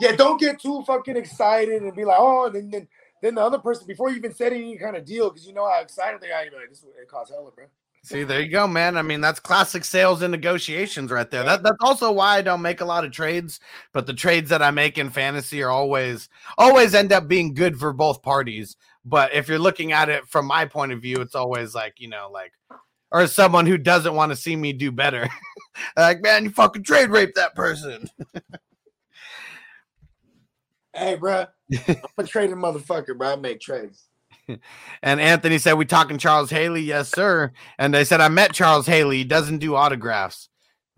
Yeah, don't get too fucking excited and be like, oh, and then then, then the other person before you even said any kind of deal, because you know how excited they are, you're like, this it costs hella, bro. See, there you go, man. I mean, that's classic sales and negotiations right there. That that's also why I don't make a lot of trades, but the trades that I make in fantasy are always always end up being good for both parties. But if you're looking at it from my point of view, it's always like, you know, like or someone who doesn't want to see me do better. like, man, you fucking trade rape that person. Hey, bro, I'm a trading motherfucker, bro. I make trades. And Anthony said, We talking Charles Haley? Yes, sir. And they said, I met Charles Haley. He doesn't do autographs.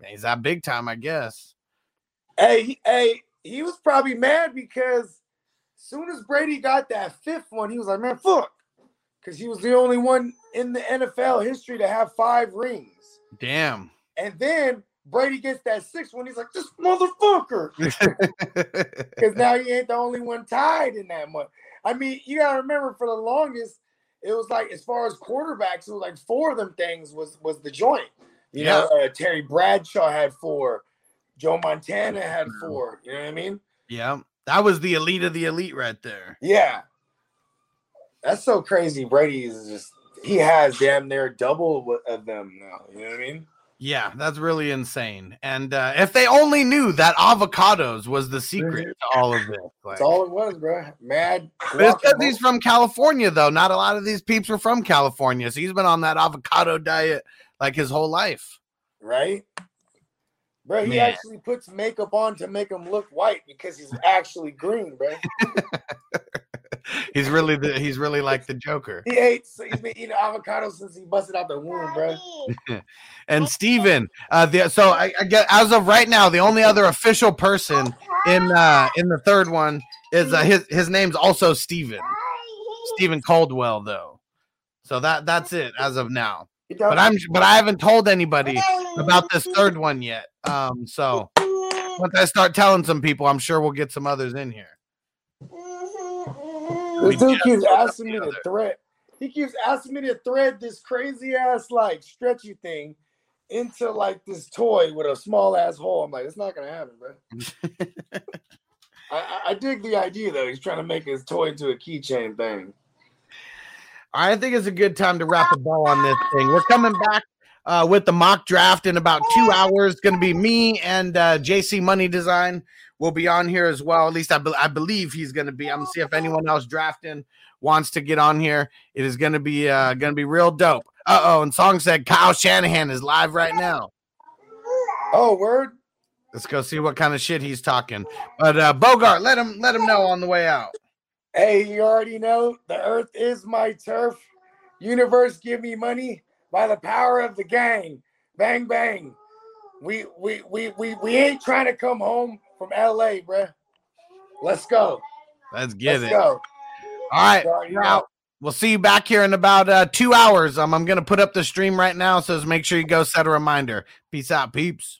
He's that big time, I guess. Hey, he, hey, he was probably mad because soon as Brady got that fifth one, he was like, man, fuck. Because he was the only one in the NFL history to have five rings. Damn. And then Brady gets that sixth one. He's like, this motherfucker. Because now he ain't the only one tied in that one. I mean, you gotta remember for the longest, it was like as far as quarterbacks, it was like four of them things was was the joint. You know, uh, Terry Bradshaw had four, Joe Montana had four. You know what I mean? yeah. That was the elite of the elite right there. Yeah. That's so crazy. Brady is just he has damn near double of them now. You know what I mean? Yeah, that's really insane. And uh, if they only knew that avocados was the secret to all of this. Like, That's all it was, bro. Mad. It's 'cause guacamole. he's from California, though. Not a lot of these peeps are from California. So he's been on that avocado diet like his whole life. right? Bro, he Man. actually puts makeup on to make him look white because he's actually green, bro. He's really the he's really like the Joker. He ate, so he's been eating avocado since he busted out the womb, bro. And Steven, uh the so I, I get as of right now, the only other official person in uh in the third one is uh, his his name's also Steven. Steven Caldwell, though. So that that's it as of now. But I'm but I haven't told anybody about this third one yet. Um, so once I start telling some people, I'm sure we'll get some others in here. This dude keeps asking me to thread. He keeps asking me to thread this crazy ass like stretchy thing into like this toy with a small ass hole. I'm like, it's not gonna happen, bro. I, I, I dig the idea though. He's trying to make his toy into a keychain thing. I think it's a good time to wrap a bow on this thing. We're coming back uh, with the mock draft in about two hours. It's going to be me and uh, JC Money Design will be on here as well. At least I, be- I believe he's going to be. I'm gonna see if anyone else drafting wants to get on here. It is going to be uh, going to be real dope. Uh oh, and Song said Kyle Shanahan is live right now. Oh, word. Let's go see what kind of shit he's talking. But uh, Bogard, let him let him know on the way out. Hey, you already know the earth is my turf. Universe, give me money by the power of the gang. Bang bang. We we we we, we ain't trying to come home from LA, bruh. Let's go. Let's get Let's it. go. All right, You we're know. out. We'll see you back here in about uh, two hours. Um, I'm going to put up the stream right now, so just make sure you go set a reminder. Peace out, peeps.